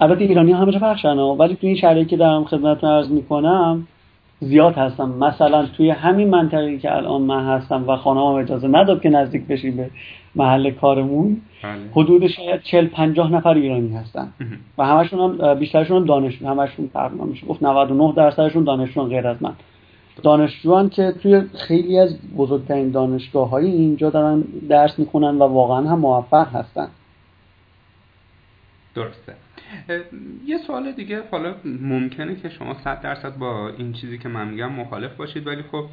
البته ایرانی همه جا پخشن ولی توی این شهری که دارم خدمتتون عرض می‌کنم زیاد هستم. مثلا توی همین منطقه که الان من هستم و خانه اجازه نداد که نزدیک بشی به محل کارمون بله. حدود شاید 40 50 نفر ایرانی هستن. و همشون هم بیشترشون هم دانشجو همشون تقریبا میشه گفت 99 درصدشون دانشجو غیر از من. دانشجوان که توی خیلی از بزرگترین دانشگاه های اینجا دارن درس می‌خونن و واقعا هم موفق هستن. درسته. یه سوال دیگه حالا ممکنه که شما صد درصد با این چیزی که من میگم مخالف باشید ولی خب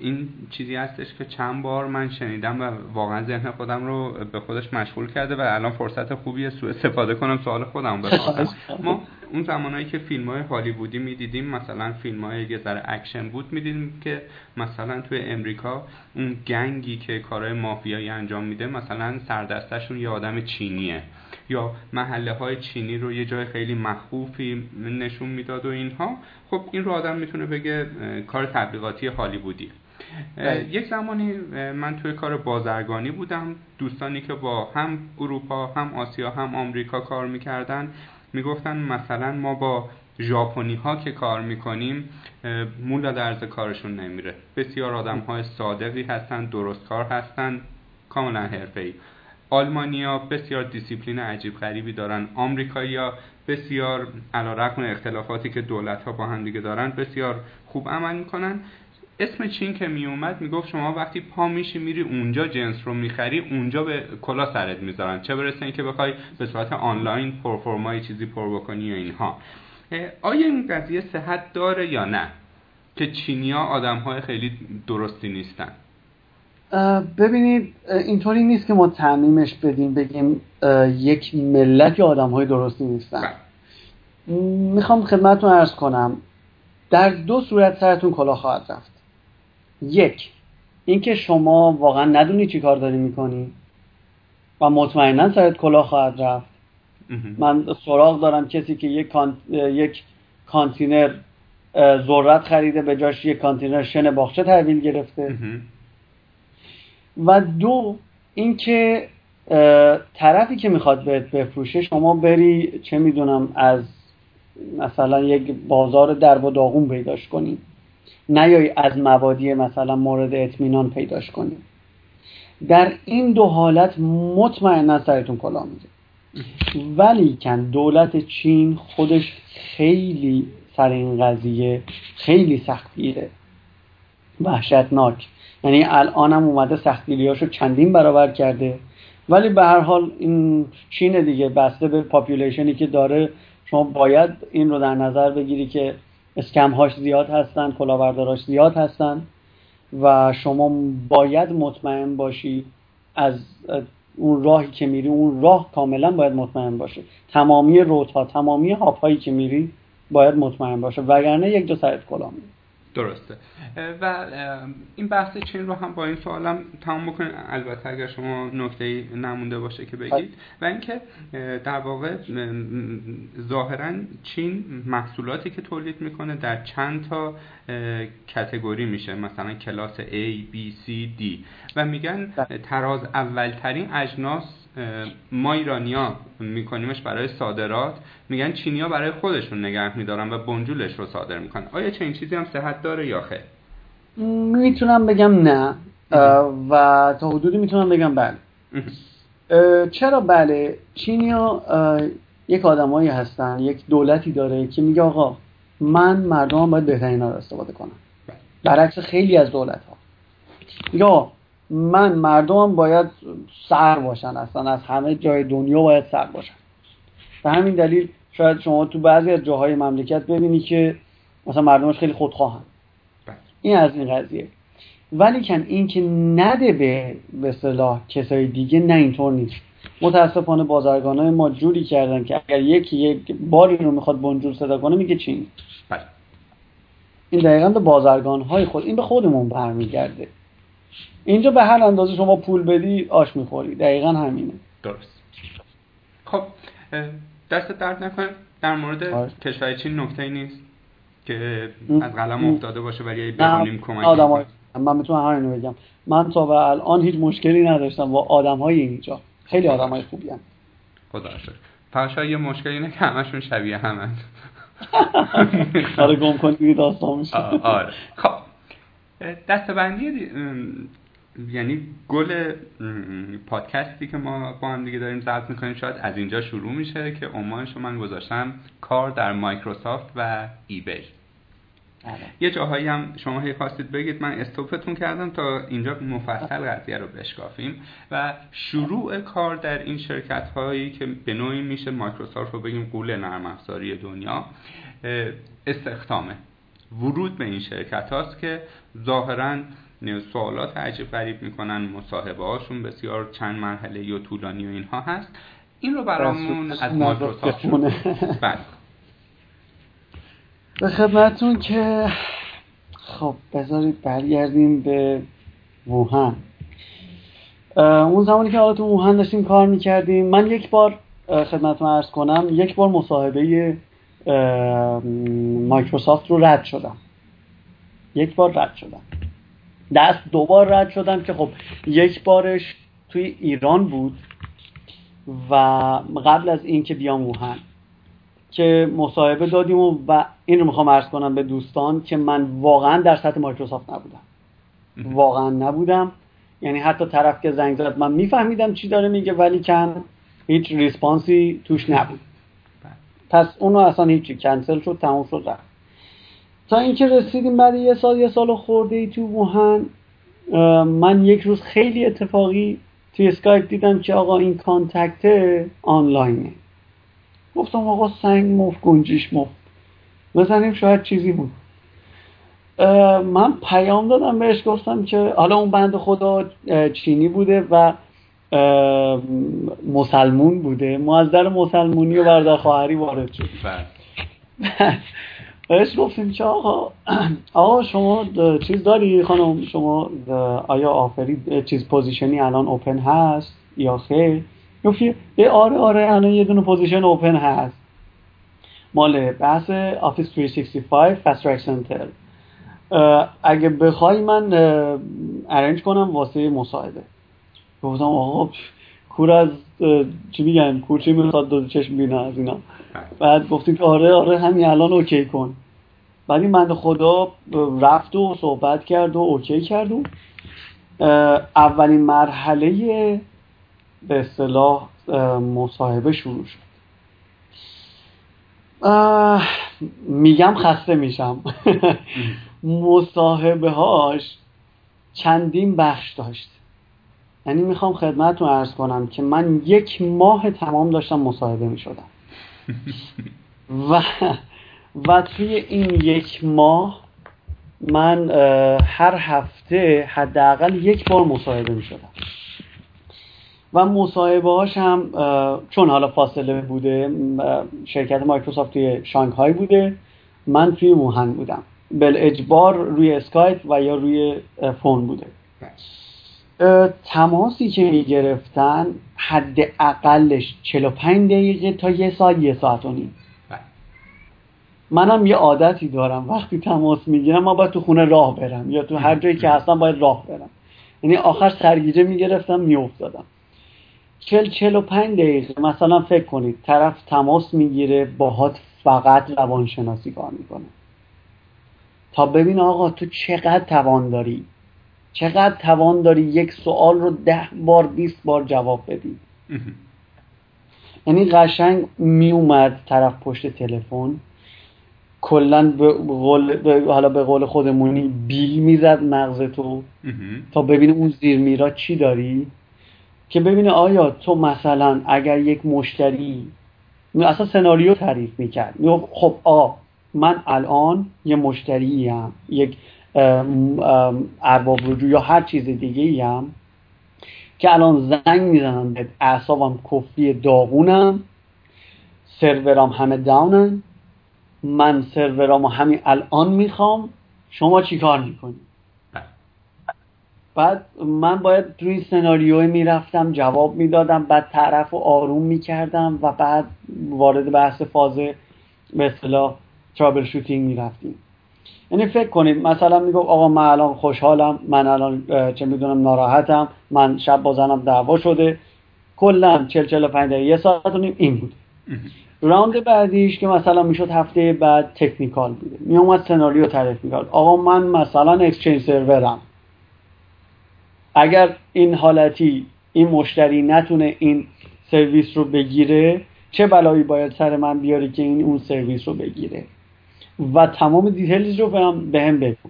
این چیزی هستش که چند بار من شنیدم و واقعا ذهن خودم رو به خودش مشغول کرده و الان فرصت خوبیه سوء استفاده کنم سوال خودم بپرسم. ما اون زمانهایی که فیلم های هالیوودی می‌دیدیم مثلا فیلم های یه ذره اکشن بود می‌دیدیم که مثلا توی امریکا اون gang ی که کارهای مافیایی انجام میده مثلا سردستشون یه آدم چینیه. یا محله های چینی رو یه جای خیلی مخوفی نشون می‌داد و اینها خب این رو آدم می‌تونه بگه کار تبلیغاتی هالیوودی. بله. یک زمانی من توی کار بازرگانی بودم دوستانی که با هم اروپا هم آسیا هم آمریکا کار می‌کردن می‌گفتن مثلا ما با ژاپنی ها که کار می‌کنیم مو لا درز کارشون نمیره. بسیار آدم های صادقی هستن درستکار هستن کاملا حرفه‌ای. آلمانیا بسیار دیسیپلین عجیب غریبی دارن. آمریکایی‌ها بسیار علیرغم اختلافاتی که دولت ها با هم دیگه دارن بسیار خوب عمل می‌کنن. اسم چین که میومد می‌گفت شما وقتی پا میشی میری اونجا جنس رو می‌خری اونجا به کلاه سرت می‌ذارن. چه برسه اینکه بخوای به صورت آنلاین پروفرمای چیزی پر بکنی و اینها. آیا این قضیه صحت داره یا نه؟ که چینیا آدم های خیلی درستی نیستن. ببینید اینطوری نیست که ما تعمیمش بدیم بگیم یک ملت یا آدم های درستی نیستن. می‌خوام خدمتتون ارز کنم در دو صورت سرتون کلا خواهد رفت. یک اینکه شما واقعا ندونی چی کار داری می‌کنی و مطمئنا سرت کلا خواهد رفت. من سراغ دارم کسی که یک, یک کانتینر ذرت خریده به جاش یک کانتینر شن باغچه تحویل گرفته. و دو اینکه طرفی که می‌خواد بهت بفروشه شما بری چه می‌دونم از مثلا یک بازار درب و داغون پیداش کنی. نیایی از مبادی مثلا مورد اطمینان پیداش کنی. در این دو حالت مطمئنا سرتون کلا میده. ولی کن دولت چین خودش خیلی سر این قضیه خیلی سختگیره. وحشتناک. یعنی الانم اومده سختگیریاشو چندین برابر کرده. ولی به هر حال این چین دیگه بسته به پاپولیشنی که داره. شما باید این رو در نظر بگیری که اسکم هاش زیاد هستن کلاورداراش زیاد هستن و شما باید مطمئن باشی از اون راهی که میری اون راه کاملا باید مطمئن باشه. تمامی روت تمامی هاپ هایی که میری باید مطمئن باشه. وگرنه یک جا سرت کلا میری درسته. و این بحث چین رو هم با این سوالم تمام بکنید البته اگر شما نکته نمونده باشه که بگید. و اینکه در واقع ظاهرا چین محصولاتی که تولید می‌کنه در چند تا کتگوری میشه. مثلا کلاس A, B, C, D. و میگن بله. تراز اولترین اجناس ما ایرانیا میکنیمش برای صادرات. میگن چینیا برای خودشون نگه میدارن و بنجولش رو صادر می‌کنن. آیا چه این چیزی هم صحت داره یا خیر؟ می‌تونم بگم نه. و تا حدودی می‌تونم بگم بله. چرا بله؟ چینیا یک آدمایی هستن یک دولتی داره که میگه آقا من مردم باید بهترین رو استفاده کنم. بله. برعکس خیلی از دولت ها یا من مردمم باید سر باشن اصلا از همه جای دنیا باید سر باشن. به همین دلیل شاید شما تو بعضی از جاهای مملکت ببینی که مثلا مردمش خیلی خودخواهن. بله. این از این قضیه. ولی کن این که نده به به صلاح کسای دیگه نه اینطور نیست. متاسفانه بازرگان های ما جوری کردن که اگر یکی یک باری رو می‌خواد بنجور صدا کنه میگه چین بله. این دقیقا به بازرگان های خود این به خودمون برمیگرده. اینجا به هر اندازه شما پول بدی آش می‌خوری. دقیقا همینه. درست. خب دست درد نکنه. در مورد آره. کشور چین نکته نیست که از قلم افتاده باشه ولی بخونیم کمک آدم من می‌تونم همینو بگم. من تا به الان هیچ مشکلی نداشتم با آدم های اینجا. خیلی آدم های خوبی هم. خدا شد فقط یه مشکل اینه که همشون شبیه همن آره گم کن دیگه داستان میشه. آره. خب. دستبندی یعنی گل پادکستی که ما با هم دیگه داریم ضبط می‌کنیم شاید از اینجا شروع میشه که عنوانش من گذاشتم کار در مایکروسافت و ای بی بله. یه جاهایی هم شما هی خواستید بگید من استوپتون کردم تا اینجا مفصل قضیه رو بشکافیم. و شروع کار در این شرکت هایی که به نوعی میشه مایکروسافت رو بگیم قول نرم افزاری دنیا استخدامه. ورود به این شرکت هاست که ظاهرا سوالات عجیب غریب می‌کنن مصاحبه هاشون بسیار چند مرحله یا طولانی و اینها هست. این رو برامون از مایکروسافت بله. به خدمتون که خب بذارید برگردیم به ووهن اون زمانی که حالا تو ووهن داشتیم کار می‌کردیم من یک بار خدمتتون ارز کنم یک بار مصاحبه مایکروسافت رو رد شدم. یک بار رد شدم. دست دوبار رد شدم که خب یک بارش توی ایران بود و قبل از اینکه بیام ووهن که مصاحبه دادیم و, و این رو می‌خوام ارز کنم به دوستان که من واقعا در سطح مایکروسافت نبودم. واقعا نبودم. یعنی حتی طرف که زنگ زد من میفهمیدم چی داره میگه ولی کن هیچ response ی توش نبود. پس اونو اصلا هیچی کنسل شد تموم شد رفت. تا اینکه رسیدیم بعد یه سال یه سال خورده ای تو ووهن من یک روز خیلی اتفاقی توی اسکایپ دیدم که آقا این contact آنلاینه. گفتم آقا سنگ مفت گنجیش مفت. بزنیم شاید چیزی بود. من پیام دادم بهش گفتم که حالا اون بند خدا چینی بوده و مسلمون بوده. ما از در مسلمونی و بردر خواهری وارد شد بله. بهش گفتیم که آقا آقا شما چیز داری خانم؟ شما آیا آفری چیز پوزیشنی الان اوپن هست یا خیر؟ گفتی آره آره الان یه دونه position open هست. مال بحث Office 365 FastTrack Center اگه بخوای من arrange کنم واسه مصاحبه. گفتم آقا کور از چی میگن؟ کور چی می‌خواد؟ دو چشم بینه از اینا. بعد گفتیم که آره آره همین الان اوکی کن. بعد این بنده خدا رفت و صحبت کرد و اوکی کرد و اولین مرحله به اصطلاح مصاحبه شروع شد. میگم خسته میشم. مصاحبه هاش چندین بخش داشت. یعنی می‌خوام خدمتتون ارز کنم که من یک ماه تمام داشتم مصاحبه می‌شدم. و و توی این یک ماه من هر هفته حداقل یک بار مصاحبه می شدم و مصاحبه هاش هم چون حالا فاصله بوده شرکت مایکروسافت توی شانگهای بوده من توی ووهن بودم. بالاجبار روی اسکایپ و یا روی phone بوده. تماسی که می گرفتن حد اقلش 45 دقیقه تا یه ساعت یه ساعت و نیم. منم یه عادتی دارم. وقتی تماس می‌گیرم ما باید تو خونه راه برم یا تو هر جایی که هستم باید راه برم. یعنی آخر سرگیجه می‌گرفتم میافتادم. چل چل و پنج دقیقه مثلا فکر کنید طرف تماس می‌گیره باهات فقط روانشناسی کار می‌کنه. تا ببین آقا تو چقدر توان داری؟ چقدر توان داری یک سوال رو ده بار بیست بار جواب بدی؟ یعنی قشنگ میومد طرف پشت تلفن کلا به قول حالا به قول خودمونی بیل می‌زد مغز تو تا ببینه اون زیر میرا چی داری؟ که ببینه آیا تو مثلا اگر یک مشتری اصلا سناریو تعریف می‌کرد. خب آ من الان یه مشتری هم یک ارباب رجوع یا هر چیز دیگه هم که الان زنگ می‌زنم به اعصابم کفی داغونم سرورام همه داونن من سرورامو همین الان می‌خوام شما چی کار می‌کنی؟ بعد من باید توی این سناریو می‌رفتم جواب می‌دادم بعد طرف رو آروم می‌کردم و بعد وارد بحث فاز به اصطلاح ترابل شوتینگ می‌رفتیم. یعنی فکر کنید مثلا می‌گفت آقا من الان خوشحالم من الان چه می‌دونم ناراحتم من شب با زنم دعوام شده. کلا 40 45 دقیقه یه ساعت و نیم این بود. round بعدیش که مثلا می‌شد هفته بعد technical بوده می اومد سناریو تعریف می‌کرد. آقا من مثلا اکسچنج سرورم اگر این حالتی این مشتری نتونه این سرویس رو بگیره چه بلایی باید سر من بیاری که این اون سرویس رو بگیره؟ و تمام details رو بهم بهم بگو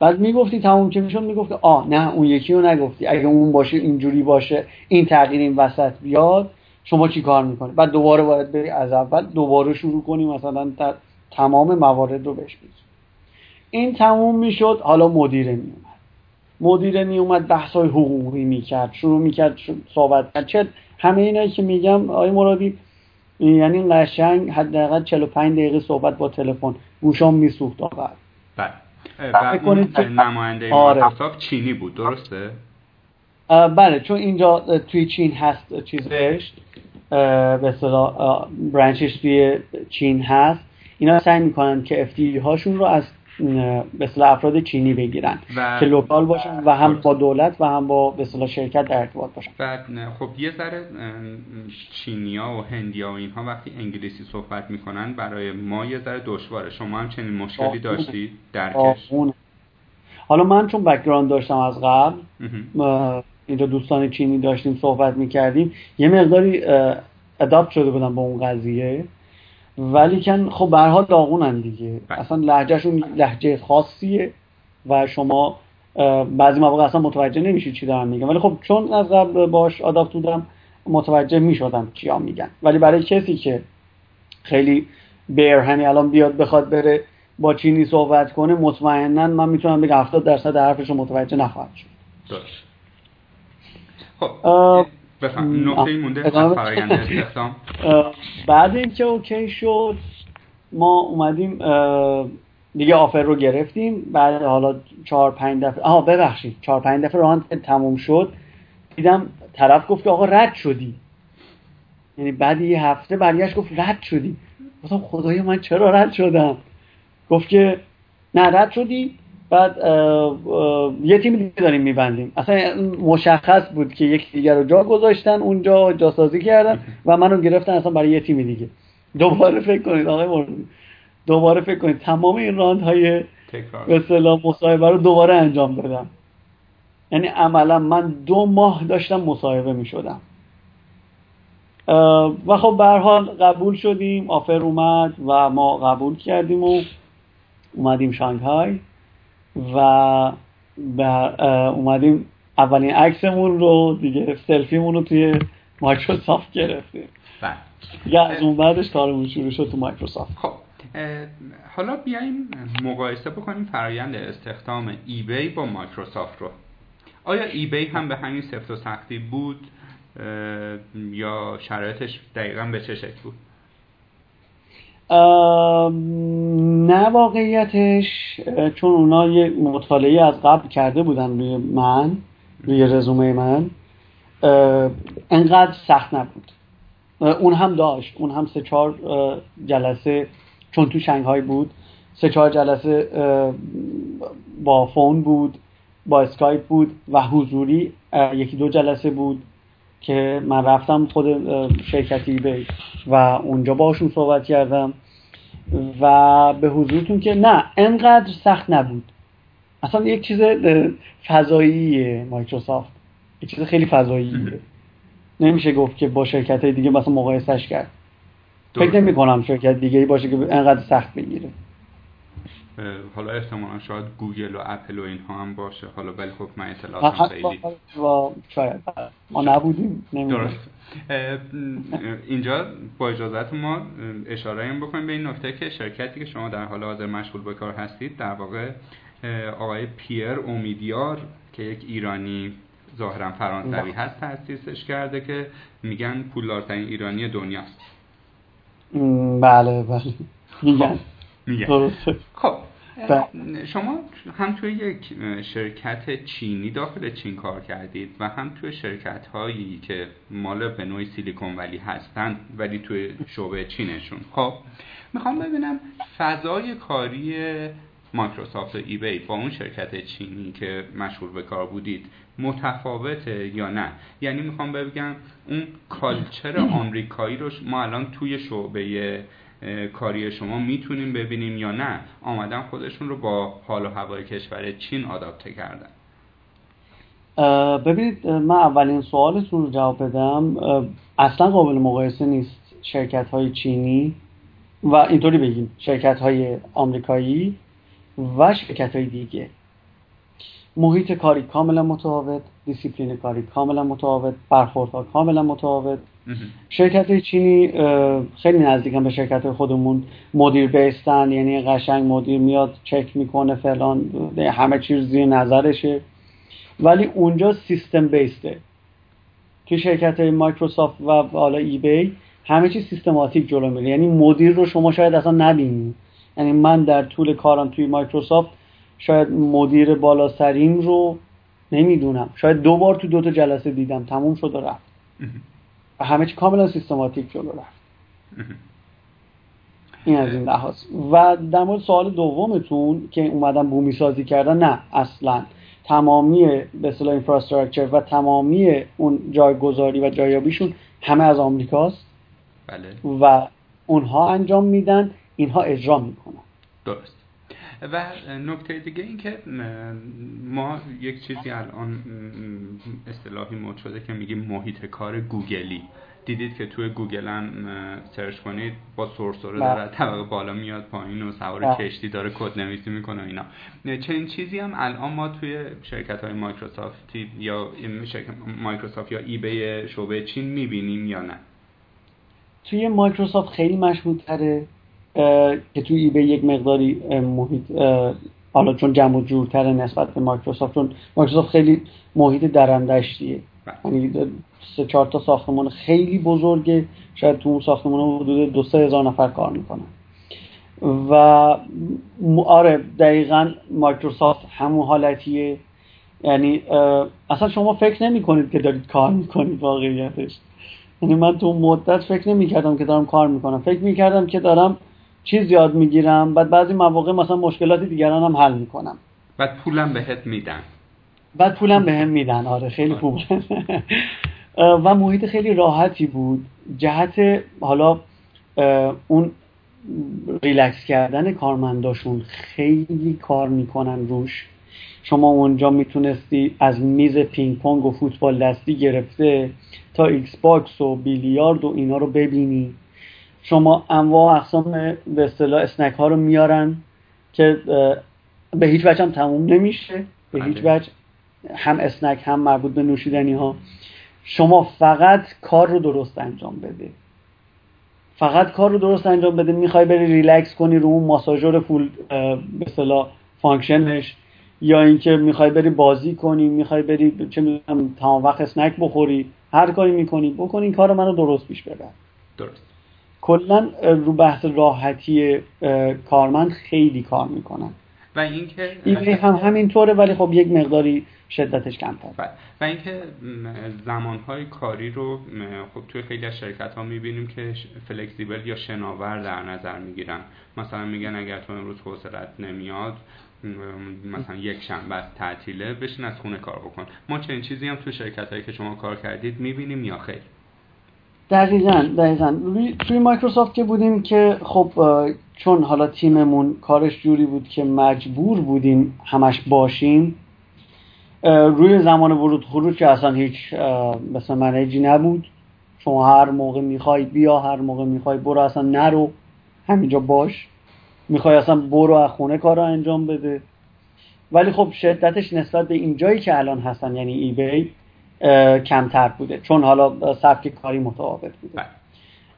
بعد می‌گفتی تمام که می‌شد؟ می‌گفتی آ نه اون یکی رو نگفتی. اگه اون باشه اینجوری باشه این تغییر این وسط بیاد شما چی کار می‌کنی؟ بعد دوباره باید بری از اول دوباره شروع کنی مثلا تمام موارد رو بهش این تموم می‌شد حالا مدیره میومد مدیره میومد بحث های حقوقی می‌کرد شروع می‌کرد صحبت کرد چه همه اینایی که میگم آقای مرادی یعنی قشنگ حداقل 45 دقیقه صحبت با تلفن. گوشام میسوخت آقا. بله. و اون نماینده آره. مایکروسافت چینی بود درسته؟ بله چون اینجا توی چین هست چیزش به اصطلاح branch ش توی چین هست. اینا سعی می‌کنن که اف هاشون رو از به افراد چینی بگیرن. و که local باشن و هم با دولت و هم با به شرکت در ارتباط باشن. بعد خب یه ذره چینیا و هندیا و اینها وقتی انگلیسی صحبت می‌کنن برای ما یه ذره دشواره. شما هم چنین مشکلی داشتی درکش حالا من چون background داشتم از قبل اینجا دوستان چینی داشتیم صحبت می‌کردیم یه مقداری adapt شده بودم با اون قضیه. ولی کن خب به حال داغونن دیگه. بله. اصلا لهجهشون لهجه خاصیه و شما بعضی مواقع اصلا متوجه نمیشید چی دارن میگن. ولی خب چون از قبل باش adapt بودم متوجه می‌شدم چیا میگن. ولی برای کسی که خیلی بیر همین الان بیاد بخواد بره با چینی صحبت کنه مطمئنا من می‌تونم بگم 70 درصد حرفش متوجه نخواهد شد. خب. بفهم. نقطه مونده فرایند استخدام بعد اینکه اوکی شد ما اومدیم دیگه آفر رو گرفتیم. بعد حالا چهار پنج دفعه آها ببخشید. چهار پنج دفعه راند تموم شد. دیدم طرف گفت که آقا رد شدی. یعنی بعد یه هفته برگشت گفت رد شدی. گفتم خدای من چرا رد شدم؟ گفت که نه رد شدی. بعد یه تیم دیگه داریم میبندیم. اصلا مشخص بود که یک دیگر رو جا گذاشتن اونجا جاسازی کردن و منو گرفتن اصلا برای یه تیم دیگه. دوباره فکر کنید آقای مورد دوباره فکر کنید. تمام این راند های به اصطلاح مصاحبه رو دوباره انجام دادم. یعنی عملا من دو ماه داشتم مصاحبه می شدم و خب به حال قبول شدیم. offer اومد و ما قبول کردیم و اومدیم شانگهای. و اومدیم اولین عکسمون رو دیگه سلفیمون رو توی مایکروسافت گرفتیم. بله. یا از اون بعدش کارمون شروع شد تو مایکروسافت. خب حالا بیایم مقایسه بکنیم فرایند استخدام eBay با مایکروسافت رو. آیا eBay هم به همین سفت و سختی بود؟ یا شرایطش دقیقا به چه شکل بود؟ نه واقعیتش چون اونا یه مطالعه از قبل کرده بودن روی من روی رزومه من انقدر سخت نبود. اون هم داشت اون هم سه چهار جلسه چون تو شنگهای بود سه چهار جلسه با فون بود با اسکایپ بود و حضوری یکی دو جلسه بود. که من رفتم خود شرکت eBay و اونجا باشون صحبت کردم و به حضورتون که نه انقدر سخت نبود. اصلا یک چیز فضاییه مایکروسافت. یک چیز خیلی فضاییه. نمیشه گفت که با شرکت های دیگه مثلا مقایسش کرد. فکر نمی کنم شرکت دیگه باشه که انقدر سخت بگیره. حالا احتمالا شاید گوگل و اپل و اینها هم باشه. حالا ولی خب من اطلاعاتم خیلی شاید. ما نبودیم درست. اینجا با اجازت ما اشاره این بکنیم به این نکته که شرکتی که شما در حال حاضر مشغول به کار هستید در واقع آقای پیر امیدیار که یک ایرانی ظاهرا فرانسوی هست تاسیسش کرده که میگن پولدارترین ایرانی دنیاست. بله بله. میگن. خب. میگن. خب شما هم توی یک شرکت چینی داخل چین کار کردید و هم توی شرکت هایی که مال به نوعی سیلیکون ولی هستن ولی توی شعبه چینشون. خب می‌خوام ببینم فضای کاری مایکروسافت و ایبی با اون شرکت چینی که مشهور به کار بودید متفاوته یا نه؟ یعنی می‌خوام بگم اون کالچر آمریکایی رو ما الان توی شعبه کاری شما می‌تونیم ببینیم یا نه آمدن خودشون رو با حال و هوای کشور چین آداپته کردن. ببینید من اولین سوالتون رو جواب بدم. اصلا قابل مقایسه نیست شرکت های چینی و اینطوری بگیم شرکت های آمریکایی و شرکت های دیگه. محیط کاری کاملا متفاوت دیسیپلین کاری کاملا متفاوت برخوردها کاملا متفاوت. شرکت چینی خیلی نزدیکن به شرکت خودمون. مدیر based ن یعنی قشنگ مدیر میاد چک می‌کنه فلان همه چیز زیر نظرشه. ولی اونجا سیستم based ه. که شرکت مایکروسافت و حالا eBay همه چیز سیستماتیک جلو میره. یعنی مدیر رو شما شاید اصلا نبینید یعنی من در طول کارم توی مایکروسافت شاید مدیر بالا سریم رو نمی‌دونم. شاید دو بار تو دو تا جلسه دیدم تموم شد و رفت. و همه چی کاملا سیستماتیک جلو رفت. این از این لحاظ. و در مورد سوال دومتون که اومدن بومی سازی کردن نه اصلا. تمامی به اصطلاح اینفراستراکچر و تمامی اون جایگذاری و جایابیشون همه از آمریکاست. بله. و اونها انجام میدن اینها اجرا می‌کنن. درست. و نکته دیگه این که ما یک چیزی الان اصطلاحی مد شده که میگیم محیط کار گوگلی دیدید که توی گوگل هم search کنید با سرسره بله. داره طبقه بالا میاد پایین و سوار بله. کشتی داره کد نویسی می‌کنه اینا چنین چیزی هم الان ما توی شرکت های مایکروسافتی یا مایکروسافت یا eBay شعبه چین می‌بینیم یا نه توی مایکروسافت خیلی مشهود تره که توی eBay یک مقداری محیط حالا چون جمع و جورتره نسبت به مایکروسافت چون مایکروسافت خیلی محیط درندشتیه. یعنی سه چهار تا ساختمان خیلی بزرگه. شاید تو اون ساختمان حدود دو سه هزار نفر کار می‌کنن. و آره دقیقا مایکروسافت همون حالتیه. یعنی اصلا شما فکر نمی کنید که دارید کار می‌کنید واقعیتش. یعنی من تو مدت فکر نمی کردم که دارم کار می‌کنم. فکر می کردم که دارم چیز یاد می‌گیرم بعد بعضی مواقع مثلا مشکلات دیگران هم حل می‌کنم. بعد پولم بهت میدن. بعد پولم به هم میدن. آره خیلی خوب. و محیط خیلی راحتی بود. جهت حالا اون ریلکس کردن کارمنداشون خیلی کار می‌کنن روش. شما اونجا می‌تونستی از میز پینگ پونگ و فوتبال دستی گرفته تا Xbox و بیلیارد و اینا رو ببینی. شما انواع اقسام به اصطلاح snack ها رو میارن که به هیچ وجه هم تموم نمیشه. به هیچ بله. وجه هم snack هم مربوط به نوشیدنی ها شما فقط کار رو درست انجام بده. فقط کار رو درست انجام بده. می‌خوای بری ریلکس کنی رو اون ماساژور full به اصطلاح function ش یا اینکه می‌خوای بری بازی کنی می‌خوای بری چه می‌دونم تمام وقت snack بخوری هر کاری می‌کنی بکن این کار منو درست پیش ببر. درست. کلا رو بحث راحتی کارمند خیلی کار می‌کنن. و اینکه eBay هم همینطوره ولی خب یک مقداری شدتش کمتر بله. و اینکه زمانهای کاری رو خب توی خیلی از شرکت ها می‌بینیم که flexible یا شناور در نظر می‌گیرن. مثلا میگن اگر تو امروز حوصلت نمیاد مثلا یک شنبه از تعطیله بشین از خونه کار بکن. ما چنین چیزی هم توی شرکت هایی که شما کار کردید می‌بینیم یا خیر. دقیقا دقیقا. توی مایکروسافت که بودیم که خب چون حالا تیممون کارش جوری بود که مجبور بودیم همش باشیم روی زمان ورود خروج که اصلا هیچ مثلا منیجی نبود. شما هر موقع می‌خوای بیا هر موقع می‌خوای برو اصلا نرو همینجا باش. می‌خوای اصلا برو از خونه کار انجام بده. ولی خب شدتش نسبت به این جایی که الان هستن یعنی ای بی کمتر بوده. چون حالا سبک کاری متفاوت بوده.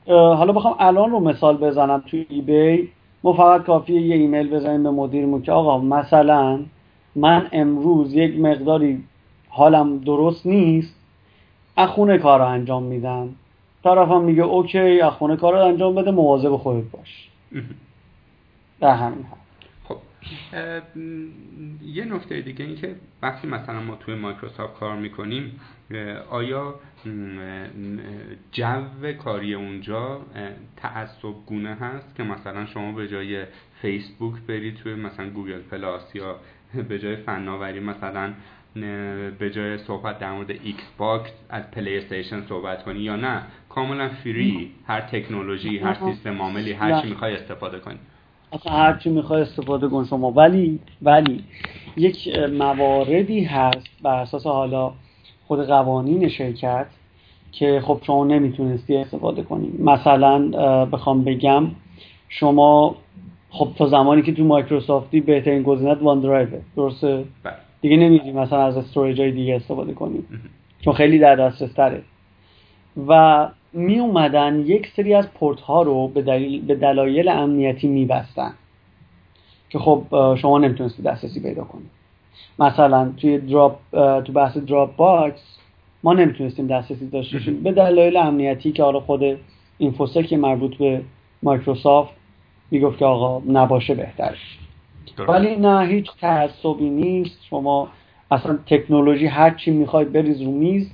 بله. حالا بخوام الان رو مثال بزنم. توی ای بی ما فقط کافیه یه ایمیل بزنیم به مدیرمون که آقا مثلا من امروز یک مقداری حالم درست نیست. از خونه کار رو انجام میدم. طرفم میگه okay از خونه کار رو انجام بده مواظب خودت باش. در همین حال خب یه نکته دیگه این که وقتی مثلا ما توی مایکروسافت کار می‌کنیم آیا جو کاری اونجا تعصب گونه هست که مثلا شما به جای فیسبوک برید توی مثلا Google Plus یا به جای فناوری مثلا به جای صحبت در مورد Xbox از PlayStation صحبت کنی یا نه؟ کاملا free هر تکنولوژی هر سیستم عاملی هر چی می‌خوای استفاده کنی. اصلا هر چی می‌خوای استفاده کن شما. ولی ولی یک مواردی هست بر اساس حالا خود قوانین شرکت که خب شما نمی‌تونستی استفاده کنی. مثلا بخوام بگم شما خب تا زمانی که تو مایکروسافتی بهترین گزینت OneDrive درسته؟ بله. دیگه نمی‌دونی مثلا از storage های دیگه استفاده کنی. چون خیلی در دسترس تره. و می اومدن یک سری از پورت ها رو به, دلیل، به دلایل امنیتی میبستن. که خب شما نمی‌تونستی دسترسی پیدا کنی. مثلا توی Drop تو بحث Dropbox ما نمی‌تونستیم دسترسی داشته باشیم. به دلایل امنیتی که حالا خود InfoSec مربوط به مایکروسافت می‌گفت که آقا نباشه بهتر. ولی نه هیچ تعصبی نیست. شما اصلا تکنولوژی هر چی می‌خواید بریز رو میز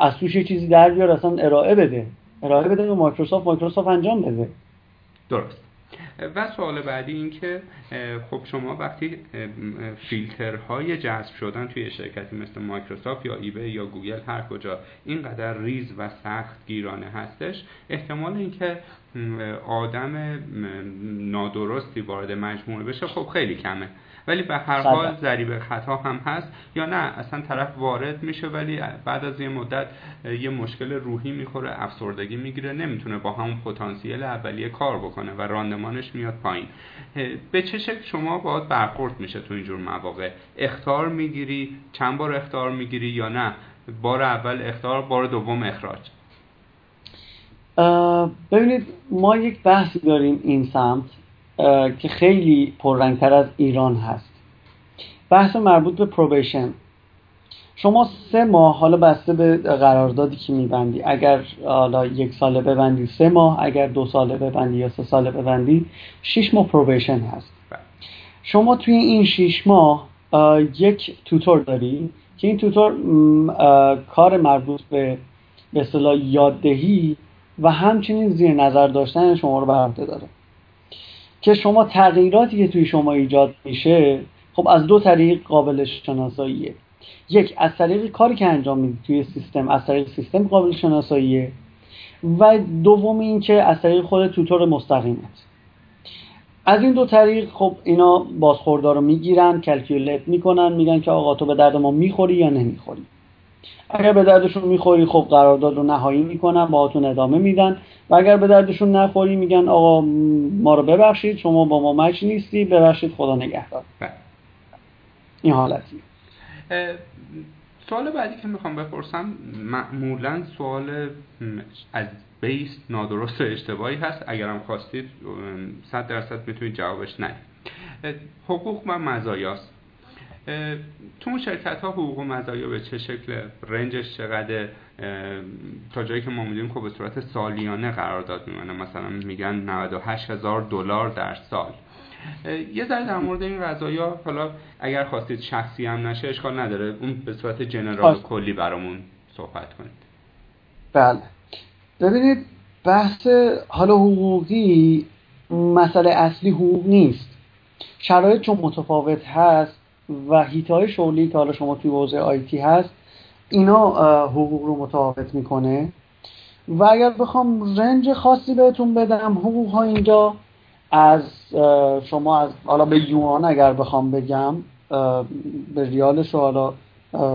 از توش یه چیزی در بیار اصلا ارائه بده. ارائه بده به مایکروسافت مایکروسافت انجام بده. درست. و سوال بعدی این که خب شما وقتی فیلترهای جذب شدن توی شرکتی مثل مایکروسافت یا eBay یا گوگل هر کجا اینقدر ریز و سخت گیرانه هستش احتمال اینکه آدم نادرستی وارد مجموعه بشه خب خیلی کمه. ولی به هر حال ضریب خطا هم هست. یا نه اصلا طرف وارد میشه ولی بعد از یه مدت یه مشکل روحی می‌خوره افسردگی می‌گیره نمی‌تونه با همون پتانسیل اولیه کار بکنه و راندمانش میاد پایین. به چه شکل شما باید برخورد میشه تو اینجور مواقع؟ اختار می‌گیری چند بار اختار می‌گیری یا نه؟ بار اول اختار بار دوم اخراج. ببینید ما یک بحثی داریم این سمت. که خیلی پررنگتر از ایران هست. بحث مربوط به پروبیشن شما سه ماه حالا بسته به قراردادی که میبندی. اگر حالا یک ساله ببندی سه ماه اگر دو ساله ببندی یا سه ساله ببندی شیش ماه پروبیشن هست. شما توی این شیش ماه یک توتور داری که این توتور کار مربوط به به اصطلاح یاددهی و همچنین زیر نظر داشتن شما رو بر داره. که شما تغییراتی که توی شما ایجاد میشه خب از دو طریق قابل شناساییه. یک از طریق کاری که انجام می‌دید توی سیستم از طریق سیستم قابل شناساییه. و دوم این که از طریق خود توتور مستقیمت از این دو طریق خب اینا بازخوردار رو می‌گیرن کلکیولیت می‌کنن میگن که آقا تو به درد ما می‌خوری یا نمی‌خوری. اگر به دردشون می‌خوری خب قرارداد رو نهایی می‌کنن باهاتون ادامه میدن. و اگر به دردشون نخوری میگن آقا ما رو ببخشید شما با ما مچ نیستی ببخشید خدا نگهدار. بله. این حالتی سوال بعدی که می‌خوام بپرسم معمولا سوال از بیس نادرست و اشتباهی هست اگرم خواستید صد درصد می‌تونید جوابش نه حقوق و مزایاست. تو اون شرکت ها حقوق و مزایا به چه شکل رنجش چقدر تا جایی که ما می‌دونیم که به صورت سالیانه قرارداد میمونه. مثلا میگن 98 هزار دلار در سال. یه ذره در مورد این قضايا حالا اگر خواستید شخصی هم نشه اشکال نداره. اون به صورت جنرال کلی برامون صحبت کنید. بله. ببینید بحث حالا حقوقی مسئله اصلی حقوق نیست. شرایط چون متفاوت هست و هیتای شغلی که حالا شما توی حوزه آیتی هست اینا حقوق رو متفاوت می‌کنه. و اگر بخوام رنج خاصی بهتون بدم حقوق ها اینجا از شما از حالا به یوان اگر بخوام بگم به ریالش رو حالا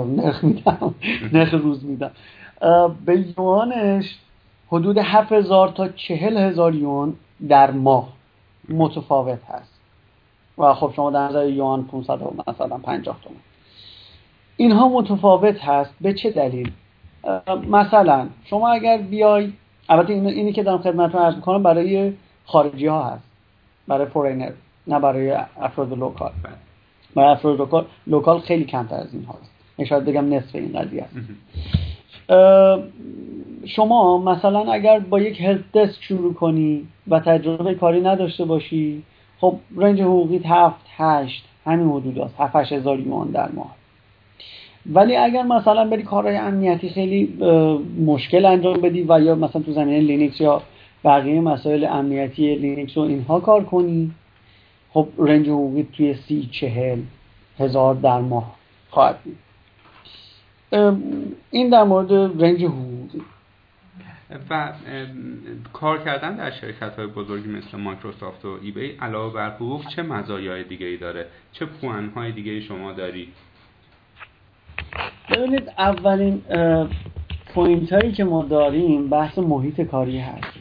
نرخ میدم نرخ روز میدم. به یوانش حدود 7000 تا 40000 یوان در ماه متفاوت هست. و خب شما در نظر یوان 500 مثلا 50 تومن اینها متفاوت هست. به چه دلیل؟ مثلا شما اگر بیای البته اینی که دارم خدمتتون عرض می‌کنم برای خارجی ها هست. برای foreigner نه برای افراد local برای افراد local local خیلی کمتر از این هاست شاید بگم نصف این قضیه است. شما مثلا اگر با یک help desk شروع کنی و تجربه کاری نداشته باشی خب range حقوقی هفت هشت همین حدود هست هفت هزار یوان در ماه. ولی اگر مثلا بری کارهای امنیتی خیلی مشکل انجام بدی و یا مثلا تو زمینه لینکس یا بقیه مسائل امنیتی لینکس و اینها کار کنی خب range حقوقی توی سی چهل هزار در ماه خواهد بود. این در مورد range حقوقی. و کار کردن در شرکت های بزرگی مثل مایکروسافت و eBay علاوه بر حقوق چه مزایای دیگه ای داره؟ چه پوئن های دیگه شما داری؟ ببینید اولین point هایی که ما داریم بحث محیط کاری هست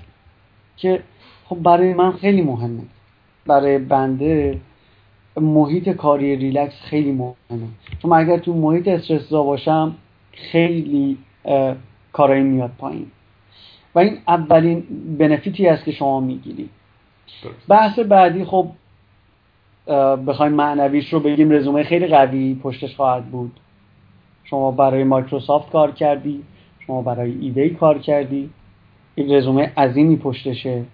که خب برای من خیلی مهمه. برای بنده محیط کاری ریلکس خیلی مهمه. چون اگر تو محیط استرس باشم خیلی کارایی میاد پایین. و این اولین benefit ی است که شما می‌گیری. بحث بعدی خب بخوایم معنویش رو بگیم رزومه خیلی قوی پشتش خواهد بود. شما برای مایکروسافت کار کردی شما برای ایبی کار کردی این رزومه عظیمی پشتشه.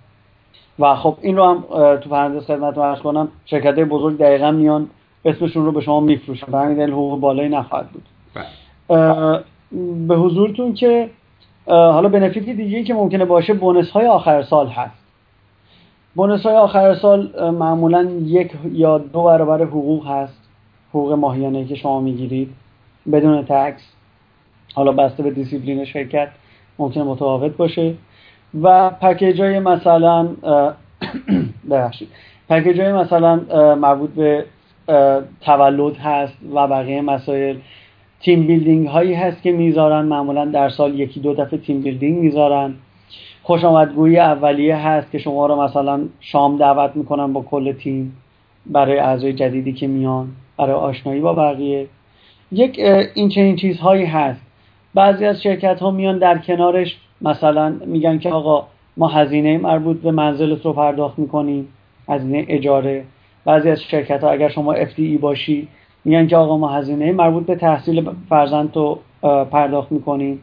و خب این رو هم تو پرانتز خدمت ارز کنم شرکت بزرگ دقیقا میان اسمشون رو به شما میفروشن. به همین دلیل حقوق بالایی نخواهد بود. بله. به حضورتون که حالا بنفیت دیگه که ممکنه باشه بونس های آخر سال هست. bonus های آخر سال معمولا یک یا دو برابر حقوق هست. حقوق ماهیانه که شما می‌گیرید. بدون tax حالا بسته به دیسیپلین شرکت. ممکنه متفاوت باشه. و پکیج های مثلا ببخشید. پکیج های مثلا مربوط به تولد هست و بقیه مسائل. team building هایی هست که می‌ذارن. معمولا در سال یکی دو دفعه team building می‌ذارن. خوش آمدگویی اولیه هست که شما رو مثلا شام دعوت می‌کنن با کل تیم برای اعضای جدیدی که میان برای آشنایی با بقیه. یک این چنین چیزهایی هست. بعضی از شرکت ها میان در کنارش مثلا میگن که آقا ما هزینه مربوط به منزلت رو پرداخت می‌کنیم. هزینه اجاره. بعضی از شرکت ها اگر شما FTE باشی میگن که آقا ما هزینه مربوط به تحصیل فرزند رو پرداخت می‌کنیم.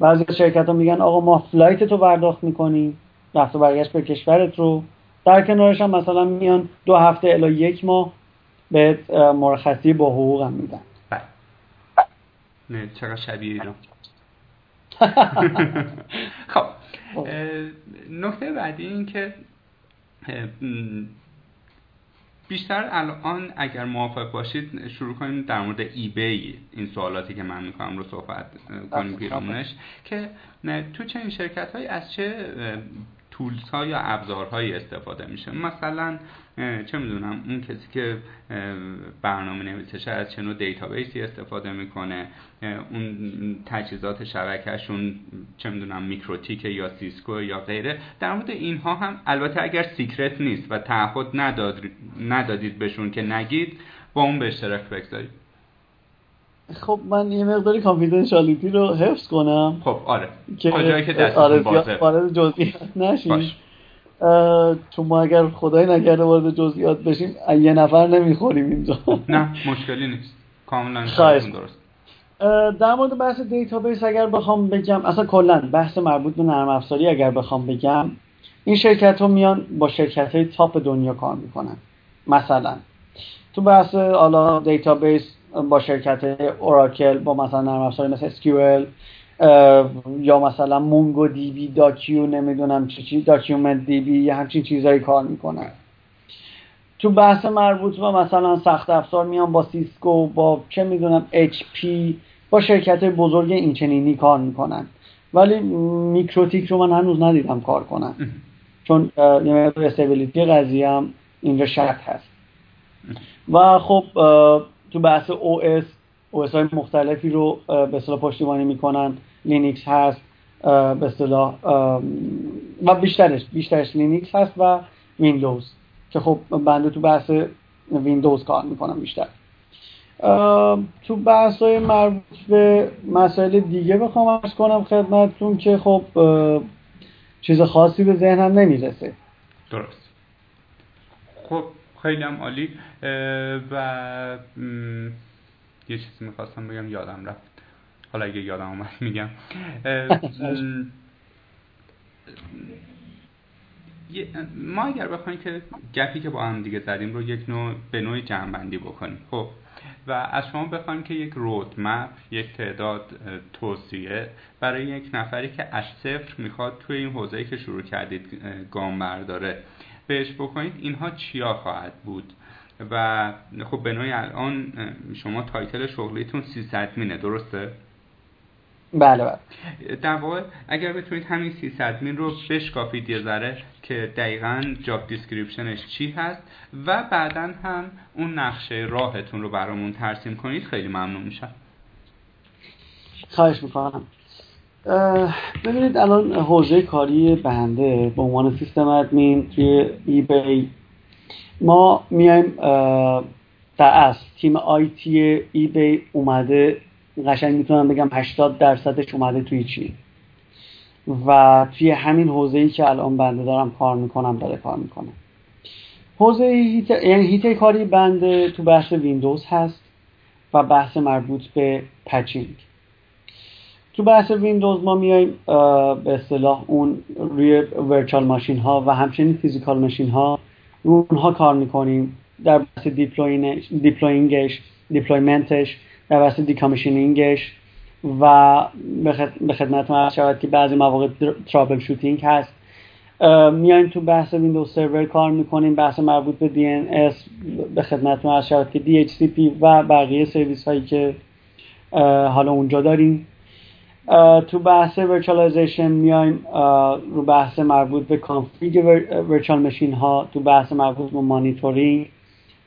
بعضی از شرکت ها میگن آقا ما فلایت رو پرداخت می‌کنیم. رفت و برگشت به کشورت رو. در کنارش هم مثلا میان دو هفته الا یک ماه به مرخصی با حقوق هم میدن. بله. نه چقدر شبیه ایران. خب نکته بعدی این که بیشتر الان اگر موافق باشید شروع کنیم در مورد ای بی این سوالاتی که من می‌کنم رو صحبت کنیم پیرامونش که تو چنین شرکت های از چه tools ها یا ابزارهایی استفاده میشه؟ مثلا چه می‌دونم اون کسی که برنامه نویسشه از چه نوع database ی استفاده می‌کنه اون تجهیزات شبکهشون چه می‌دونم MikroTik یا Cisco یا غیره در مورد اینها هم البته اگر secret نیست و تعهد ندادید بهشون که نگید با اون به اشتراک بگذارید. خب من یه مقداری confidentiality رو حفظ کنم. خب آره. که کجایی که آره بازه. وارد جزئیات نشیم چون ما اگر خدای نکرده وارد جزئیات بشیم یه نفر نمی‌خوریم اینجا. نه مشکلی نیست. کاملا درست. در مورد بحث database اگر بخوام بگم اصلا کلا بحث مربوط به نرم افزاری اگر بخوام بگم این شرکت ها میان با شرکت های top دنیا کار می‌کنن. مثلا تو بحث حالا database با شرکت Oracle با مثلا نرم افزاری مثل SQL یا مثلا MongoDB docu نمی‌دونم چی چی DocumentDB یا همچین چیزایی کار می‌کنن. تو بحث مربوط به مثلا سخت افزار میان با Cisco با چه می‌دونم HP با شرکت بزرگ اینچنینی کار می‌کنن. ولی MikroTik رو من هنوز ندیدم کار کنن. چون یه مقدار قضیه هم اینجا شرط هست. و خب تو بحث OS OS های مختلفی رو به اصطلاح پشتیبانی می‌کنن. لینکس هست به اصطلاح و بیشترش بیشترش لینکس هست و ویندوز که خب بنده تو بحث ویندوز کار می‌کنم بیشتر. تو بحث های مربوط به مسائل دیگه بخوام عرض کنم خدمتتون که خب چیز خاصی به ذهنم نمی‌رسه. درست. خب خیلی هم عالی. و یه چیزی می‌خواستم بگم یادم رفت. حالا اگه یادم اومد میگم. ما اگر بخوایم که گپی که با هم دیگه زدیم رو یک نوع به نوعی جمعبندی بکنیم. خب و از شما بخوایم که یک رودمپ یک تعداد توصیه برای یک نفری که از صفر می‌خواد توی این حوزه‌ای که شروع کردید گام برداره. بهش بکنید اینها چیا خواهد بود؟ و خب به نوعی الان شما title شغلیتون sysadmin ه درسته؟ بله بله. در واقع اگر بتونید همین sysadmin رو بشکافید یه ذره که دقیقا job description ش چی هست و بعدا هم اون نقشه راهتون رو برامون ترسیم کنید خیلی ممنون میشم. خواهش می‌کنم. ببینید الان حوزه کاری بنده به عنوان سیستم ادمین توی ای بی ما میایم در اصل تیم آیتی ای بی اومده قشنگ می‌تونم بگم 80 درصدش اومده توی چی. و توی همین حوزه ای که الان بنده دارم کار می‌کنم داره کار می‌کنه. حوزه هیت یعنی هیته کاری بنده تو بحث ویندوز هست و بحث مربوط به patching. تو بحث ویندوز ما میایم به اصطلاح اون روی virtual machine ها و همچنین physical machine ها رو اونها کار می‌کنیم در بحث deploying ش deployment ش. در بحث decommissioning ش و به خدمتتون عرض شود که بعضی مواقع troubleshooting هست. میایم تو بحث Windows Server کار می‌کنیم بحث مربوط به DNS به خدمتتون عرض شود که DHCP و بقیه سرویس هایی که حالا اونجا داریم. تو بحث virtualization میایم رو بحث مربوط به config virtual machine ها تو بحث مربوط به مانیتورینگ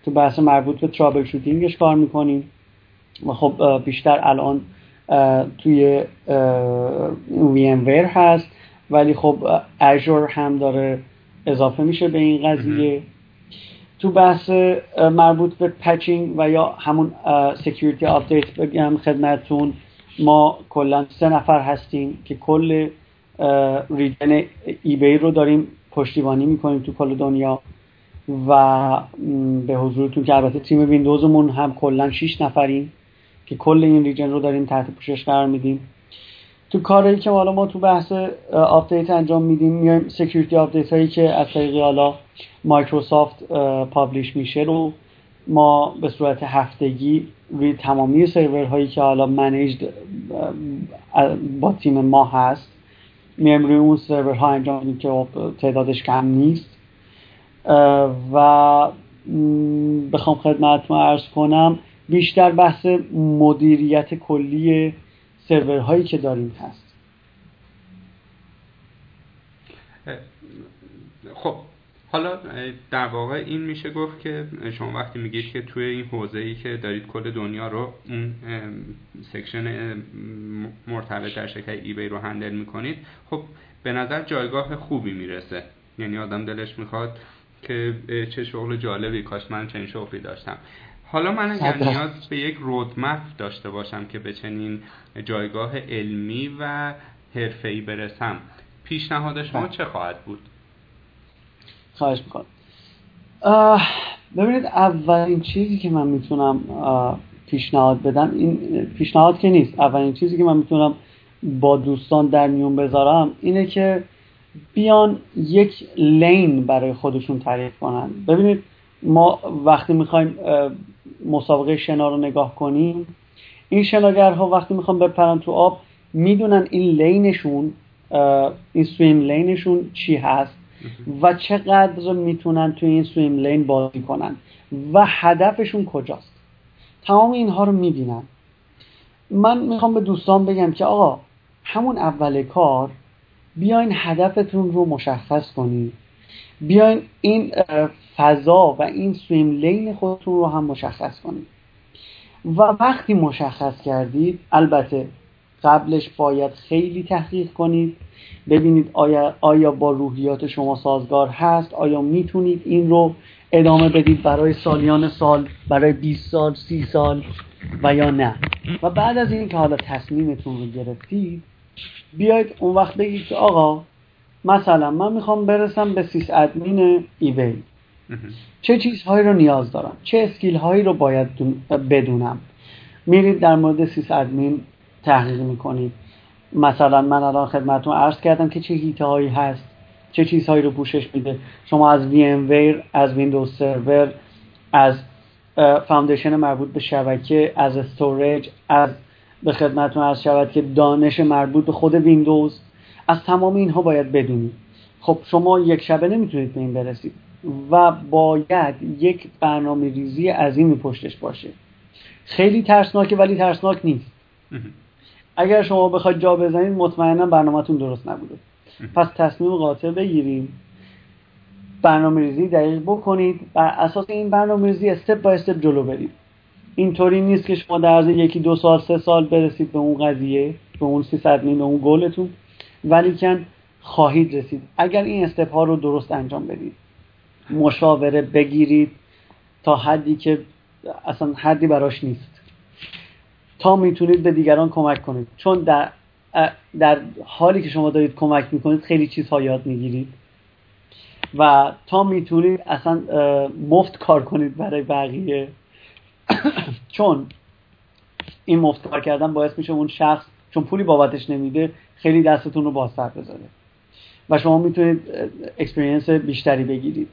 تو بحث مربوط به troubleshooting ش کار می‌کنیم. خب بیشتر الان توی VMware هست ولی خب Azure هم داره اضافه میشه به این قضیه. تو بحث مربوط به patching و یا همون security update بگم خدمتتون ما کلا سه نفر هستیم که کل region ای رو داریم پشتیبانی می‌کنیم تو کل دنیا و به حضورتون که البته تیم ویندوزمون هم کلا 6 نفریم. که کل این region رو داریم تحت پوشش قرار میدیم. تو کاری که حالا ما تو بحث update انجام میدیم میایم security update هایی که از طریق حالا Microsoft publish میشه رو ما به صورت هفتگی روی تمامی سرور هایی که حالا managed با تیم ما هست میایم روی اون سرور ها انجام میدیم که خب تعدادش کم نیست. و بخوام خدمتتون عرض کنم بیشتر بحث مدیریت کلی سرورهایی که داریم هست. خب حالا در واقع این میشه گفت که شما وقتی میگید که توی این حوزه ای که دارید کل دنیا رو اون section مرتبط در شرکت ای رو handle می‌کنید خب به نظر جایگاه خوبی می‌رسه. یعنی آدم دلش می‌خواد که چه شغل جالبی کاش من چنین شغلی داشتم. حالا من اگر نیاز به یک رودمپ داشته باشم که به چنین جایگاه علمی و حرفه‌ای برسم پیشنهاد شما بله. چه خواهد بود؟ خواهش می‌کنم. ببینید اولین چیزی که من می‌تونم پیشنهاد بدم این پیشنهاد که نیست. اولین چیزی که من می‌تونم با دوستان در میون بذارم اینه که بیان یک لین برای خودشون تعریف کنن. ببینید ما وقتی می‌خوایم مسابقه شنا رو نگاه کنیم. این شناگرها وقتی می‌خوام بپرن تو آب می‌دونن این لینشون این سویم لینشون چی هست و چقدر می‌تونن توی این سویم لین بازی کنن و هدفشون کجاست. تمام اینها رو می‌بینن. من می‌خوام به دوستان بگم که آقا همون اول کار بیاین هدفتون رو مشخص کنید. بیاین این فضا و این سویم لین خودتون رو هم مشخص کنید. و وقتی مشخص کردید البته قبلش باید خیلی تحقیق کنید ببینید آیا, آیا با روحیات شما سازگار هست آیا می‌تونید این رو ادامه بدید برای سالیان سال برای 20 سال 30 سال و یا نه. و بعد از این که حالا تصمیمتون رو گرفتید بیاید اون وقت بگید که آقا مثلا من می‌خوام برسم به sysadmin eBay چه چیزهایی رو نیاز دارم؟ چه skill هایی رو باید بدونم؟ میرید در مورد sysadmin تحقیق می‌کنید. مثلا من الان خدمتتون عرض کردم که چه حیطه هایی هست چه چیزهایی رو پوشش میده. شما از VMware از Windows Server از foundation مربوط به شبکه از storage از به خدمتتون عرض شود که دانش مربوط به خود ویندوز از تمام اینها باید بدونید خب شما یک شبه نمی‌تونید به این برسید و باید یک برنامه ریزی عظیمی پشتش باشه. خیلی ترسناکه ولی ترسناک نیست. اگر شما بخواید جا بزنید مطمئنا برنامهتون درست نبوده. پس تصمیم قاطع بگیریم برنامه ریزی دقیق بکنید بر اساس این برنامه ریزی استپ با استپ جلو برید. اینطوری نیست که شما در عرض یکی دو سال سه سال برسید به اون قضیه به اون سی به اون گلتون ولی کن خواهید رسید. اگر این استپ ها رو درست انجام بدید مشاوره بگیرید تا حدی که اصلا حدی براش نیست. تا می‌تونید به دیگران کمک کنید. چون در در حالی که شما دارید کمک می‌کنید خیلی چیزها یاد می‌گیرید. و تا می‌تونید اصلا مفت کار کنید برای بقیه. چون این مفت کار کردن باعث میشه اون شخص چون پولی بابتش نمیده خیلی دستتون رو بازتر بذاره و شما می‌تونید experience بیشتری بگیرید.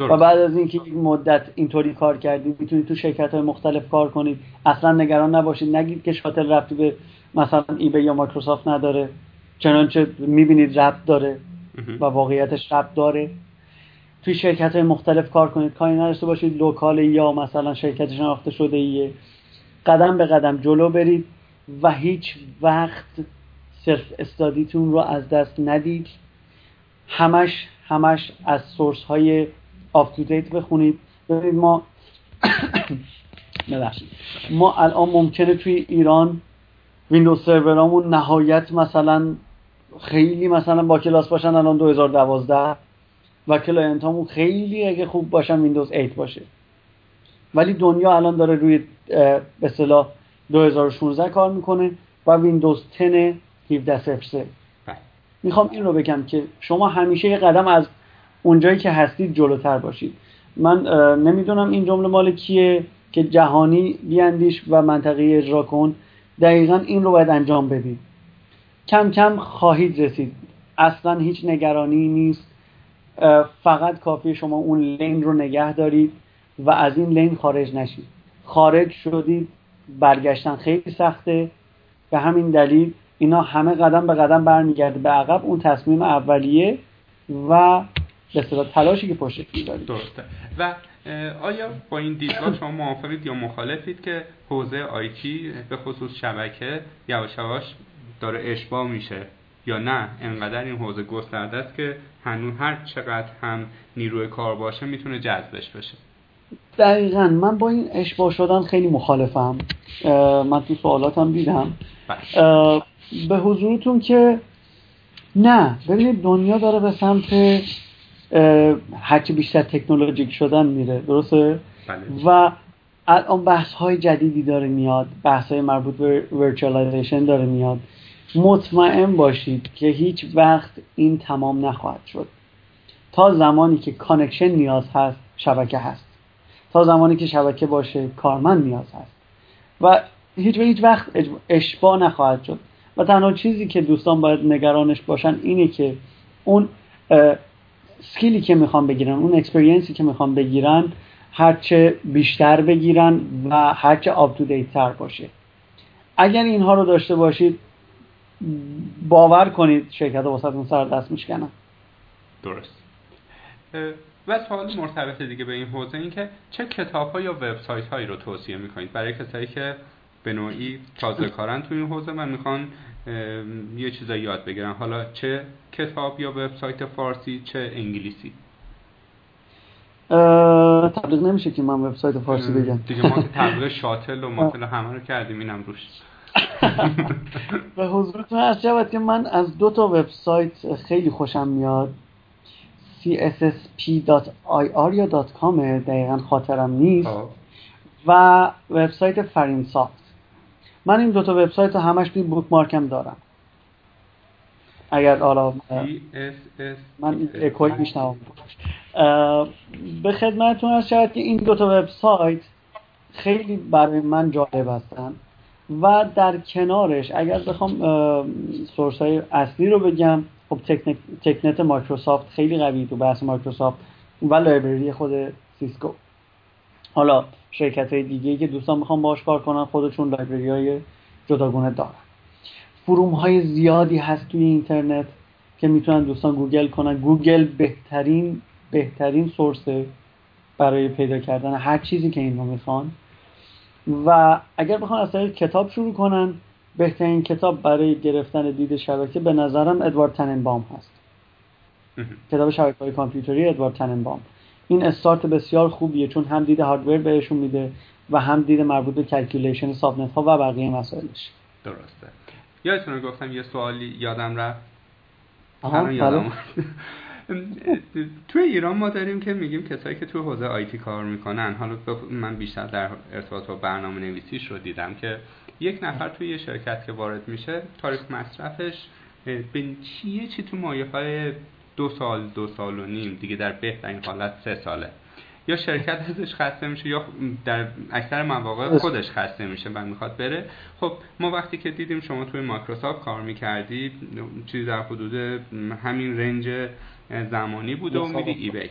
و بعد از اینکه یک مدت اینطوری کار کردید می‌تونید تو شرکت های مختلف کار کنید. اصلا نگران نباشید. نگید که شاتل رفتی به مثلا ای یا مایکروسافت نداره. چنانچه می‌بینید ربط داره و واقعیتش ربط داره. توی شرکت های مختلف کار کنید. کاری نداشته باشید. local یا مثلا شرکت شناخته شده ایه قدم به قدم جلو برید و هیچ وقت صرف study تون رو از دست ندید. همش همش از source های up to date بخونید. ببینید ما ما الان ممکنه توی ایران ویندوز سرورامون نهایت مثلا خیلی مثلا با کلاس باشن الان 2012 و client همون خیلی اگه خوب باشن ویندوز 8 باشه. ولی دنیا الان داره روی به اصطلاح 2016 کار می‌کنه و ویندوز 10 17 می‌خوام این رو بگم که شما همیشه یه قدم از اونجایی که هستید جلوتر باشید. من نمی‌دونم این جمله مال کیه که جهانی بیاندیش و منطقی اجرا کن. دقیقا این رو باید انجام بدید. کم کم خواهید رسید. اصلا هیچ نگرانی نیست. فقط کافی شما اون لین رو نگه دارید و از این لین خارج نشید. خارج شدید برگشتن خیلی سخته. به همین دلیل اینا همه قدم به قدم برمیگرده به عقب. اون تصمیم اولیه و به تلاشی که پشت دارید درسته. و آیا با این دیدگاه شما موافقید یا مخالفید که حوزه آیتی به خصوص شبکه یواش یواش داره اشباه میشه یا نه؟ انقدر این حوزه گسترده است که هنوز هر چقدر هم نیروی کار باشه می‌تونه جذبش بشه؟ دقیقا. من با این اشباه شدن خیلی مخالفم. من تو سوالاتم دیدم. بله. به حضورتون که نه ببینید دنیا داره به سمت هرچی بیشتر تکنولوژیک شدن میره درسته؟ بله. و الان بحث های جدیدی داره میاد بحث های مربوط به virtualization داره میاد. مطمئن باشید که هیچ وقت این تمام نخواهد شد. تا زمانی که connection نیاز هست شبکه هست. تا زمانی که شبکه باشه کارمند نیاز هست. و هیچ هیچ وقت اشباع نخواهد شد. و تنها چیزی که دوستان باید نگرانش باشن اینه که اون skill ی که می‌خوان بگیرن اون experience ی که می‌خوان بگیرن هرچه بیشتر بگیرن و هرچه up to date تر باشه. اگر اینها رو داشته باشید باور کنید شرکت واسه‌تون سر دست میشکنن درست. و سوال مرتبط دیگه به این حوزه این که چه کتاب ها یا وبسایت هایی رو توصیه می‌کنید؟ برای کسایی که به نوعی تازه کارن تو این حوزه. من می‌خوان یه چیزا یاد بگیرن. حالا چه کتاب یا وبسایت فارسی چه انگلیسی؟ تبلیغ نمیشه که من وبسایت فارسی بگم. دیگه ما تبلیغ شاتل و ماتل همه رو کردیم اینم روش. به حضورتون هست شود که من از دو تا وبسایت خیلی خوشم میاد. Cssp.ir یا .com دقیقا خاطرم نیست. خب. و وبسایت فرین سافت من این دوتا وبسایت همش توی بوک مارکم دارم. اگر حالا من اکوی میشنوم به خدمتتون هست شاید که این دوتا وبسایت خیلی برای من جالب هستن و در کنارش اگر بخوام سورس های اصلی رو بگم خب TechNet مایکروسافت خیلی قوی تو بحث مایکروسافت و library خود سیسکو. حالا شرکت های دیگه که دوستان می‌خوان باش کار کنن خودشون library های جداگونه دارن. forum های زیادی هست توی اینترنت که می‌تونن دوستان گوگل کنن. گوگل بهترین بهترین source ه برای پیدا کردن هر چیزی که اینو می‌خوان. و اگر بخوان از طریق کتاب شروع کنن بهترین کتاب برای گرفتن دید شبکه به نظرم ادوارد تننبام هست. کتاب شبکه های کامپیوتری ادوارد تننبام. این استارت بسیار خوبیه چون هم دید hardware بهشون میده و هم دید مربوط به calculation subnet ها و بقیه مسائلش. درسته. یادتونه گفتم یه سوالی یادم رفت؟ یادم توی ایران ما داریم که میگیم کسایی که توی حوزه IT کار می‌کنن حالا من بیشتر در ارتباط با برنامه نویسیش رو دیدم که یک نفر توی یه شرکت که وارد میشه تاریخ مصرفش به چیه چی تو مایه های دو سال دو سال و نیم دیگه در بهترین حالت سه ساله. یا شرکت ازش خسته میشه یا در اکثر مواقع خودش خسته میشه و می‌خواد بره. خب ما وقتی که دیدیم شما توی مایکروسافت کار می‌کردی چیزی در حدود همین رنج زمانی بوده و میدی ای بی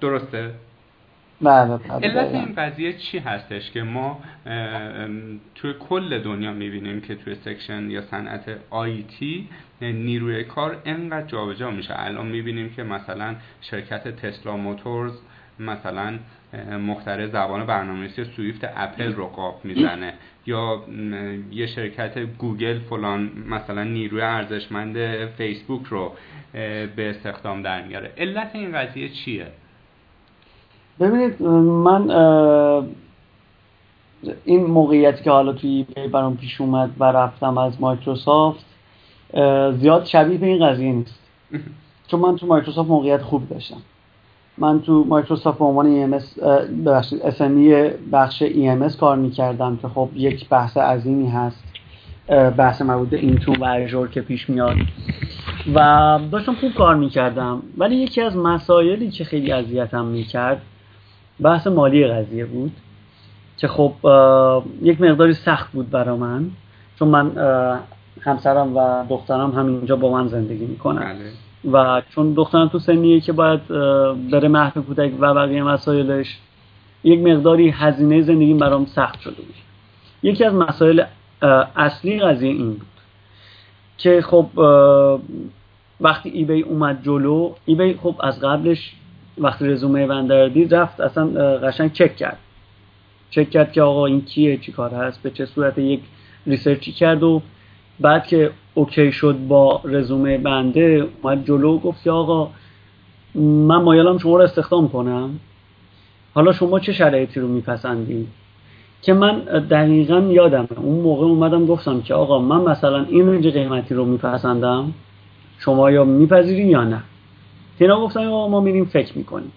درسته؟ بله، علت این قضیه چی هستش که ما توی کل دنیا می‌بینیم که توی سکشن یا صنعت آیتی نیروی کار انقدر جابجا میشه. الان می‌بینیم که مثلا شرکت تسلا موتورز مثلا مختره زبان برنامه‌نویسی سویفت اپل رو قاب می‌زنه. یا یه شرکت گوگل فلان مثلا نیروی ارزشمند فیسبوک رو به استخدام در میاره علت این قضیه چیه؟ ببینید من این موقعیتی که حالا توی برام پیش اومد و رفتم از مایکروسافت زیاد شبیه به این قضیه نیست. چون من تو مایکروسافت موقعیت خوب داشتم. من تو مایکروسافت به عنوان EMS اسمی بخش EMS کار می‌کردم که خب یک بحث عظیمی هست. بحث مربوط به اینتون و اجور که پیش میاد. و داشتم خوب کار می‌کردم. ولی یکی از مسائلی که خیلی اذیتم می‌کرد بحث مالی قضیه بود که خب یک مقداری سخت بود برا من. چون من همسرم و دخترم همینجا با من زندگی می‌کنن. بله. و چون دخترم تو سنیه که باید بره محو کودک و بقیه مسائلش یک مقداری هزینه زندگی برام سخت شده بود. یکی از مسائل اصلی قضیه این بود که خب وقتی ایبی اومد جلو ایبی خب از قبلش وقتی رزومه بنده دید رفت اصلا قشنگ چک کرد. چک کرد که آقا این کیه؟ چی کار هست؟ به چه صورت؟ یک ریسرچی کرد و بعد که اوکی شد با رزومه بنده اومد جلو گفت که آقا من مایلم شما رو استخدام کنم. حالا شما چه شرایطی رو میپسندید که من دقیقا یادم اون موقع اومدم گفتم که آقا من مثلا این رنج قیمتی رو میپسندم. شما یا میپذیرین یا نه. اینا گفتن آقا ما میریم فکر می‌کنیم.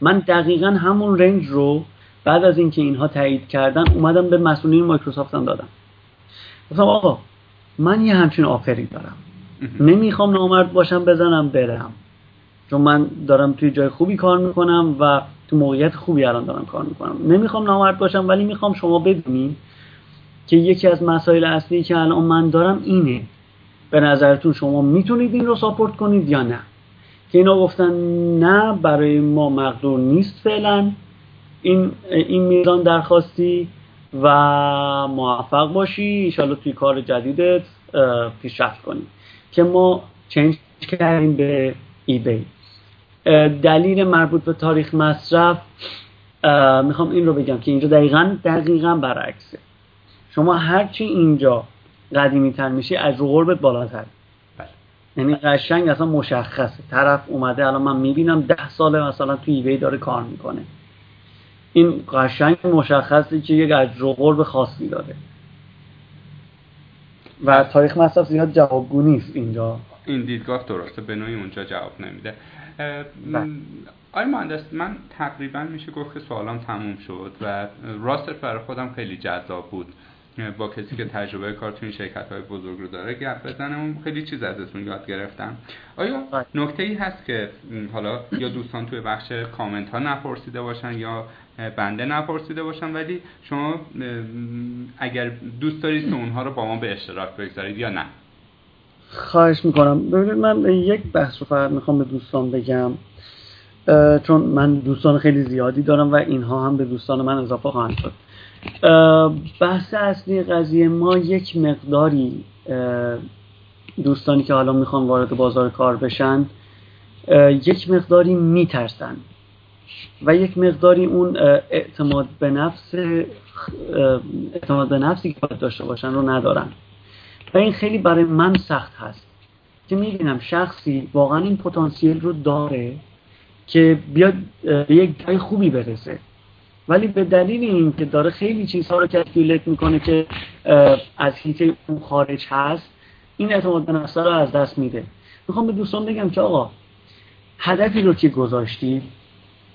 من دقیقا همون رنج رو بعد از اینکه اینها تایید کردن اومدم به مسئولین مایکروسافت دادم. گفتم آقا من یه همچین آفری دارم. نمی‌خوام نامرد باشم بزنم برم. چون من دارم توی جای خوبی کار می‌کنم و تو موقعیت خوبی الان دارم کار می‌کنم. نمی‌خوام نامرد باشم ولی می‌خوام شما بدونید که یکی از مسائل اصلی که الان من دارم اینه. به نظرتون شما می‌تونید این رو ساپورت کنید یا نه؟ که اینا گفتن نه برای ما مقدور نیست فعلا. این این میزان درخواستی و موفق باشی ایشالا توی کار جدیدت پیشرفت کنی. که ما چنج کردیم به ای بی دلیل مربوط به تاریخ مصرف می‌خوام این رو بگم که اینجا دقیقا دقیقا برعکسه. شما هرچی اینجا قدیمی تر میشه از رو قربت بالاتر. بله. یعنی قشنگ اصلا مشخصه. طرف اومده الان من می‌بینم ده ساله مثلا تو ایبی داره کار می‌کنه. این قشنگ مشخصه که یک اجر و قرب خاصی داره. و تاریخ مصرف زیاد جوابگو نیست اینجا. این دیدگاه درسته به نوعی اونجا جواب نمیده. بله. آی مهندس من تقریبا میشه گفت که سوالام تموم شد و راستش برای خودم خیلی جذاب بود. با کسی که تجربه کار تو این شرکت های بزرگ رو داره گپ بزنم خیلی چیز ازتون یاد گرفتم. آیا بله. نکته ای هست که حالا یا دوستان توی بخش کامنت ها نپرسیده باشن یا بنده نپرسیده باشن ولی شما اگر دوست دارید که اونها رو با ما به اشتراک بگذارید یا نه؟ خواهش می‌کنم. ببینید من یک بحث رو فقط می‌خوام به دوستان بگم چون من دوستان خیلی زیادی دارم و اینها هم به دوستان من اضافه خواهند شد. بحث اصلی قضیه ما یک مقداری دوستانی که حالا می‌خوان وارد بازار کار بشن یک مقداری میترسن و یک مقداری اون اعتماد به نفس اعتماد به نفسی که باید داشته باشن رو ندارن. و این خیلی برای من سخت هست که می‌بینم شخصی واقعا این پتانسیل رو داره که بیاد به یک جای خوبی برسه. ولی به دلیل اینکه داره خیلی چیزها رو کلکیولیت می‌کنه که از هیته اون خارج هست این اعتماد به نفس رو از دست میده. می‌خوام به دوستان بگم که آقا هدفی رو که گذاشتی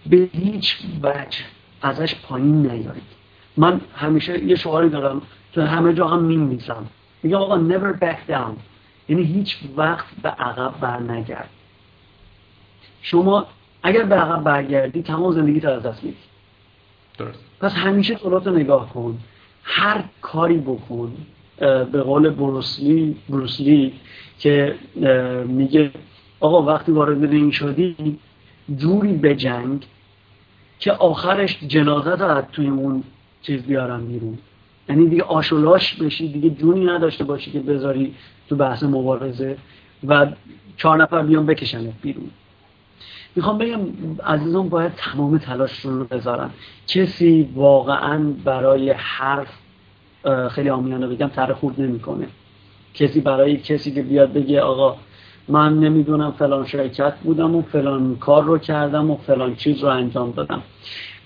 به هیچ وجه ازش پایین نیارید. من همیشه یه شعاری دارم تو همه جا هم میمیزم میگم آقا never back down. یعنی هیچ وقت به عقب بر نگرد شما اگر به عقب برگردی تمام زندگی از دست میدی درست. پس همیشه جلوتو نگاه کن. هر کاری بکن به قول بروسلی بروسلی که میگه آقا وقتی وارد رینگ شدی جوری به جنگ که آخرش جنازت رو توی اون چیز بیارم بیرون. یعنی دیگه آشولاش بشی دیگه جونی نداشته باشی که بذاری تو بحث مبارزه و چهار نفر بیان بکشنت بیرون. می‌خوام بگم عزیزان باید تمام تلاش رو بذارن. کسی واقعا برای حرف خیلی آمیانه بگم تره خورد نمی‌کنه. کسی برای کسی که بیاد بگه آقا من نمی‌دونم فلان شرکت بودم و فلان کار رو کردم و فلان چیز رو انجام دادم.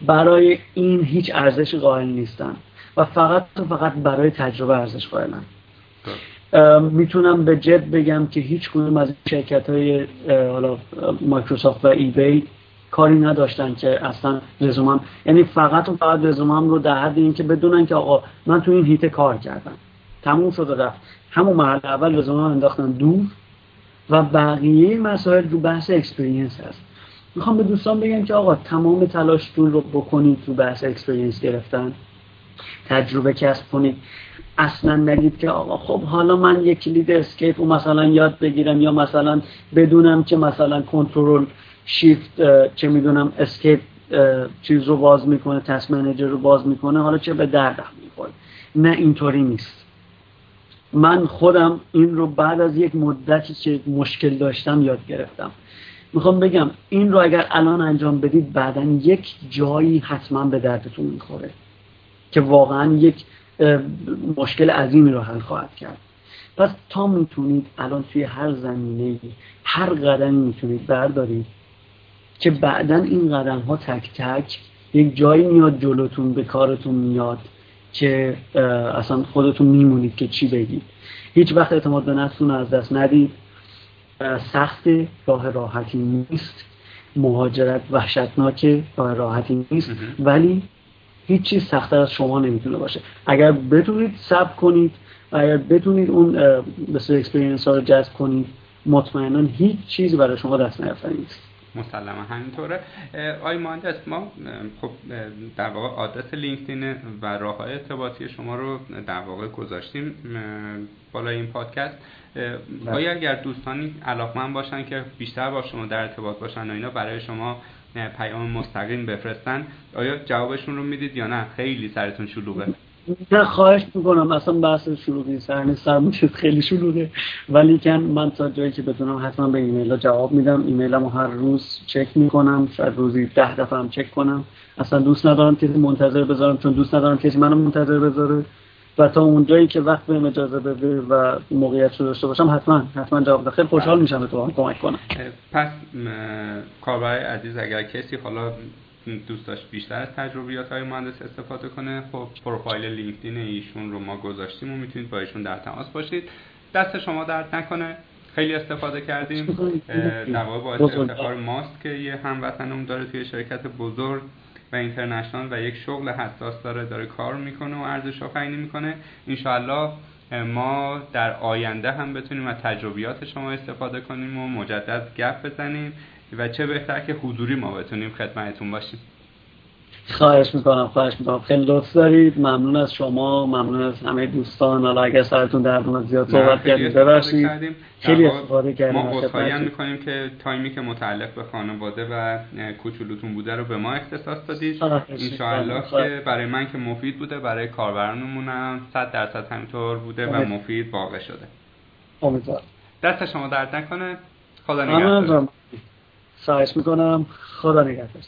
برای این هیچ ارزش قائل نیستن. و فقط و فقط برای تجربه ارزش قائلن. می‌تونم به جد بگم که هیچ کدوم از شرکت های حالا مایکروسافت و ای بی کاری نداشتن که اصلا رزومم یعنی فقط و فقط رزومم رو در حد این که بدونن که آقا من تو این حیطه کار کردم. تموم شد رفت. همون مرحله اول رزومم انداختن دور و بقیه مسائل رو بحث experience هست. می‌خوام به دوستان بگم که آقا تمام تلاشتون رو بکنید تو بحث experience گرفتن. تجربه کسب کنید. اصلا نگید که آقا خب حالا من یک کلید escape رو مثلا یاد بگیرم یا مثلا بدونم که مثلا کنترل شیفت چه می‌دونم اسکیپ چیز رو باز می‌کنه تست منیجر رو باز می‌کنه حالا چه به دردم می‌خوره. نه اینطوری نیست. من خودم این رو بعد از یک مدتی که مشکل داشتم یاد گرفتم. می‌خوام بگم این رو اگر الان انجام بدید بعدا یک جایی حتما به دردتون می‌خوره که واقعا یک مشکل عظیمی رو حل خواهد کرد. پس تا می‌تونید الان توی هر زمینه هر قدمی می‌تونید بردارید که بعدا این قدم ها تک تک یک جایی میاد جلوتون به کارتون میاد که اصلا خودتون میمونید که چی بگید. هیچ وقت اعتماد به نفستون از دست ندید. سخت راه راحتی نیست. مهاجرت وحشتناک راه راحتی نیست. ولی هیچ چیز سختتر از شما نمی‌تونه باشه. اگر بتونید سب کنید و اگر بتونید اون مثل experience ها رو جذب کنید مطمئنا هیچ چیزی برای شما دست نیافتنی نیست. مسلما همینطوره. آی مهندس ما خب در واقع آدرس لینکدین و راه های ارتباطی شما رو در واقع گذاشتیم بالای این پادکست. بله. آیا اگر دوستانی علاقمند باشن که بیشتر با شما در ارتباط باشن و اینا برای شما پیام مستقیم بفرستن. آیا جوابشون رو می‌دید یا نه؟ خیلی سرتون شلوغه. نه خواهش می‌کنم. اصلا بحث شلوغی سر نیست. سر خیلی شلوغه. ولی کن من تا جایی که بتونم حتما به ایمیل ها جواب میدم. ایمیل هم هر روز چک می‌کنم. شاید روزی ده دفعه هم چک کنم. اصلا دوست ندارم کسی منتظر بذارم چون دوست ندارم کسی منو منتظر بذاره. و تا اونجایی که وقت بهم اجازه بده و موقعیت رو داشته باشم حتما حتما جواب خیلی خوشحال میشم به تو کمک کنم. پس کاربر عزیز اگر کسی حالا دوست داشت بیشتر از تجربیات های مهندس استفاده کنه خب پروفایل لینکدین ایشون رو ما گذاشتیم و می‌تونید با ایشون در تماس باشید. دست شما درد نکنه. خیلی استفاده کردیم. در واقع باعث افتخار ماست که یه هموطنمون داره توی شرکت بزرگ. و اینترنشنال و یک شغل حساس داره داره کار می‌کنه و ارزش آفرینی می‌کنه. انشاءالله ما در آینده هم بتونیم از تجربیات شما استفاده کنیم و مجدد گپ بزنیم و چه بهتر که حضوری ما بتونیم خدمتتون باشیم. خواهش می‌کنم خواهش می‌کنم. خیلی لطف دارید. ممنون از شما ممنون از همه دوستان. حالا اگر سرتون در اومد زیاد صحبت کردیم ببخشید. خیلی استفاده کردیم. ما خواهی می‌کنیم که تایمی که متعلق به خانواده و کوچولوتون بوده رو به ما اختصاص دادید. انشاءالله که برای من که مفید بوده برای کاربرانمون هم 100 درصد همینطور بوده و مفید واقع شده. امیدوارم. دست شما درد نکنه. خدا نگهدار. خواهش می‌کنم. خدا نگهدار.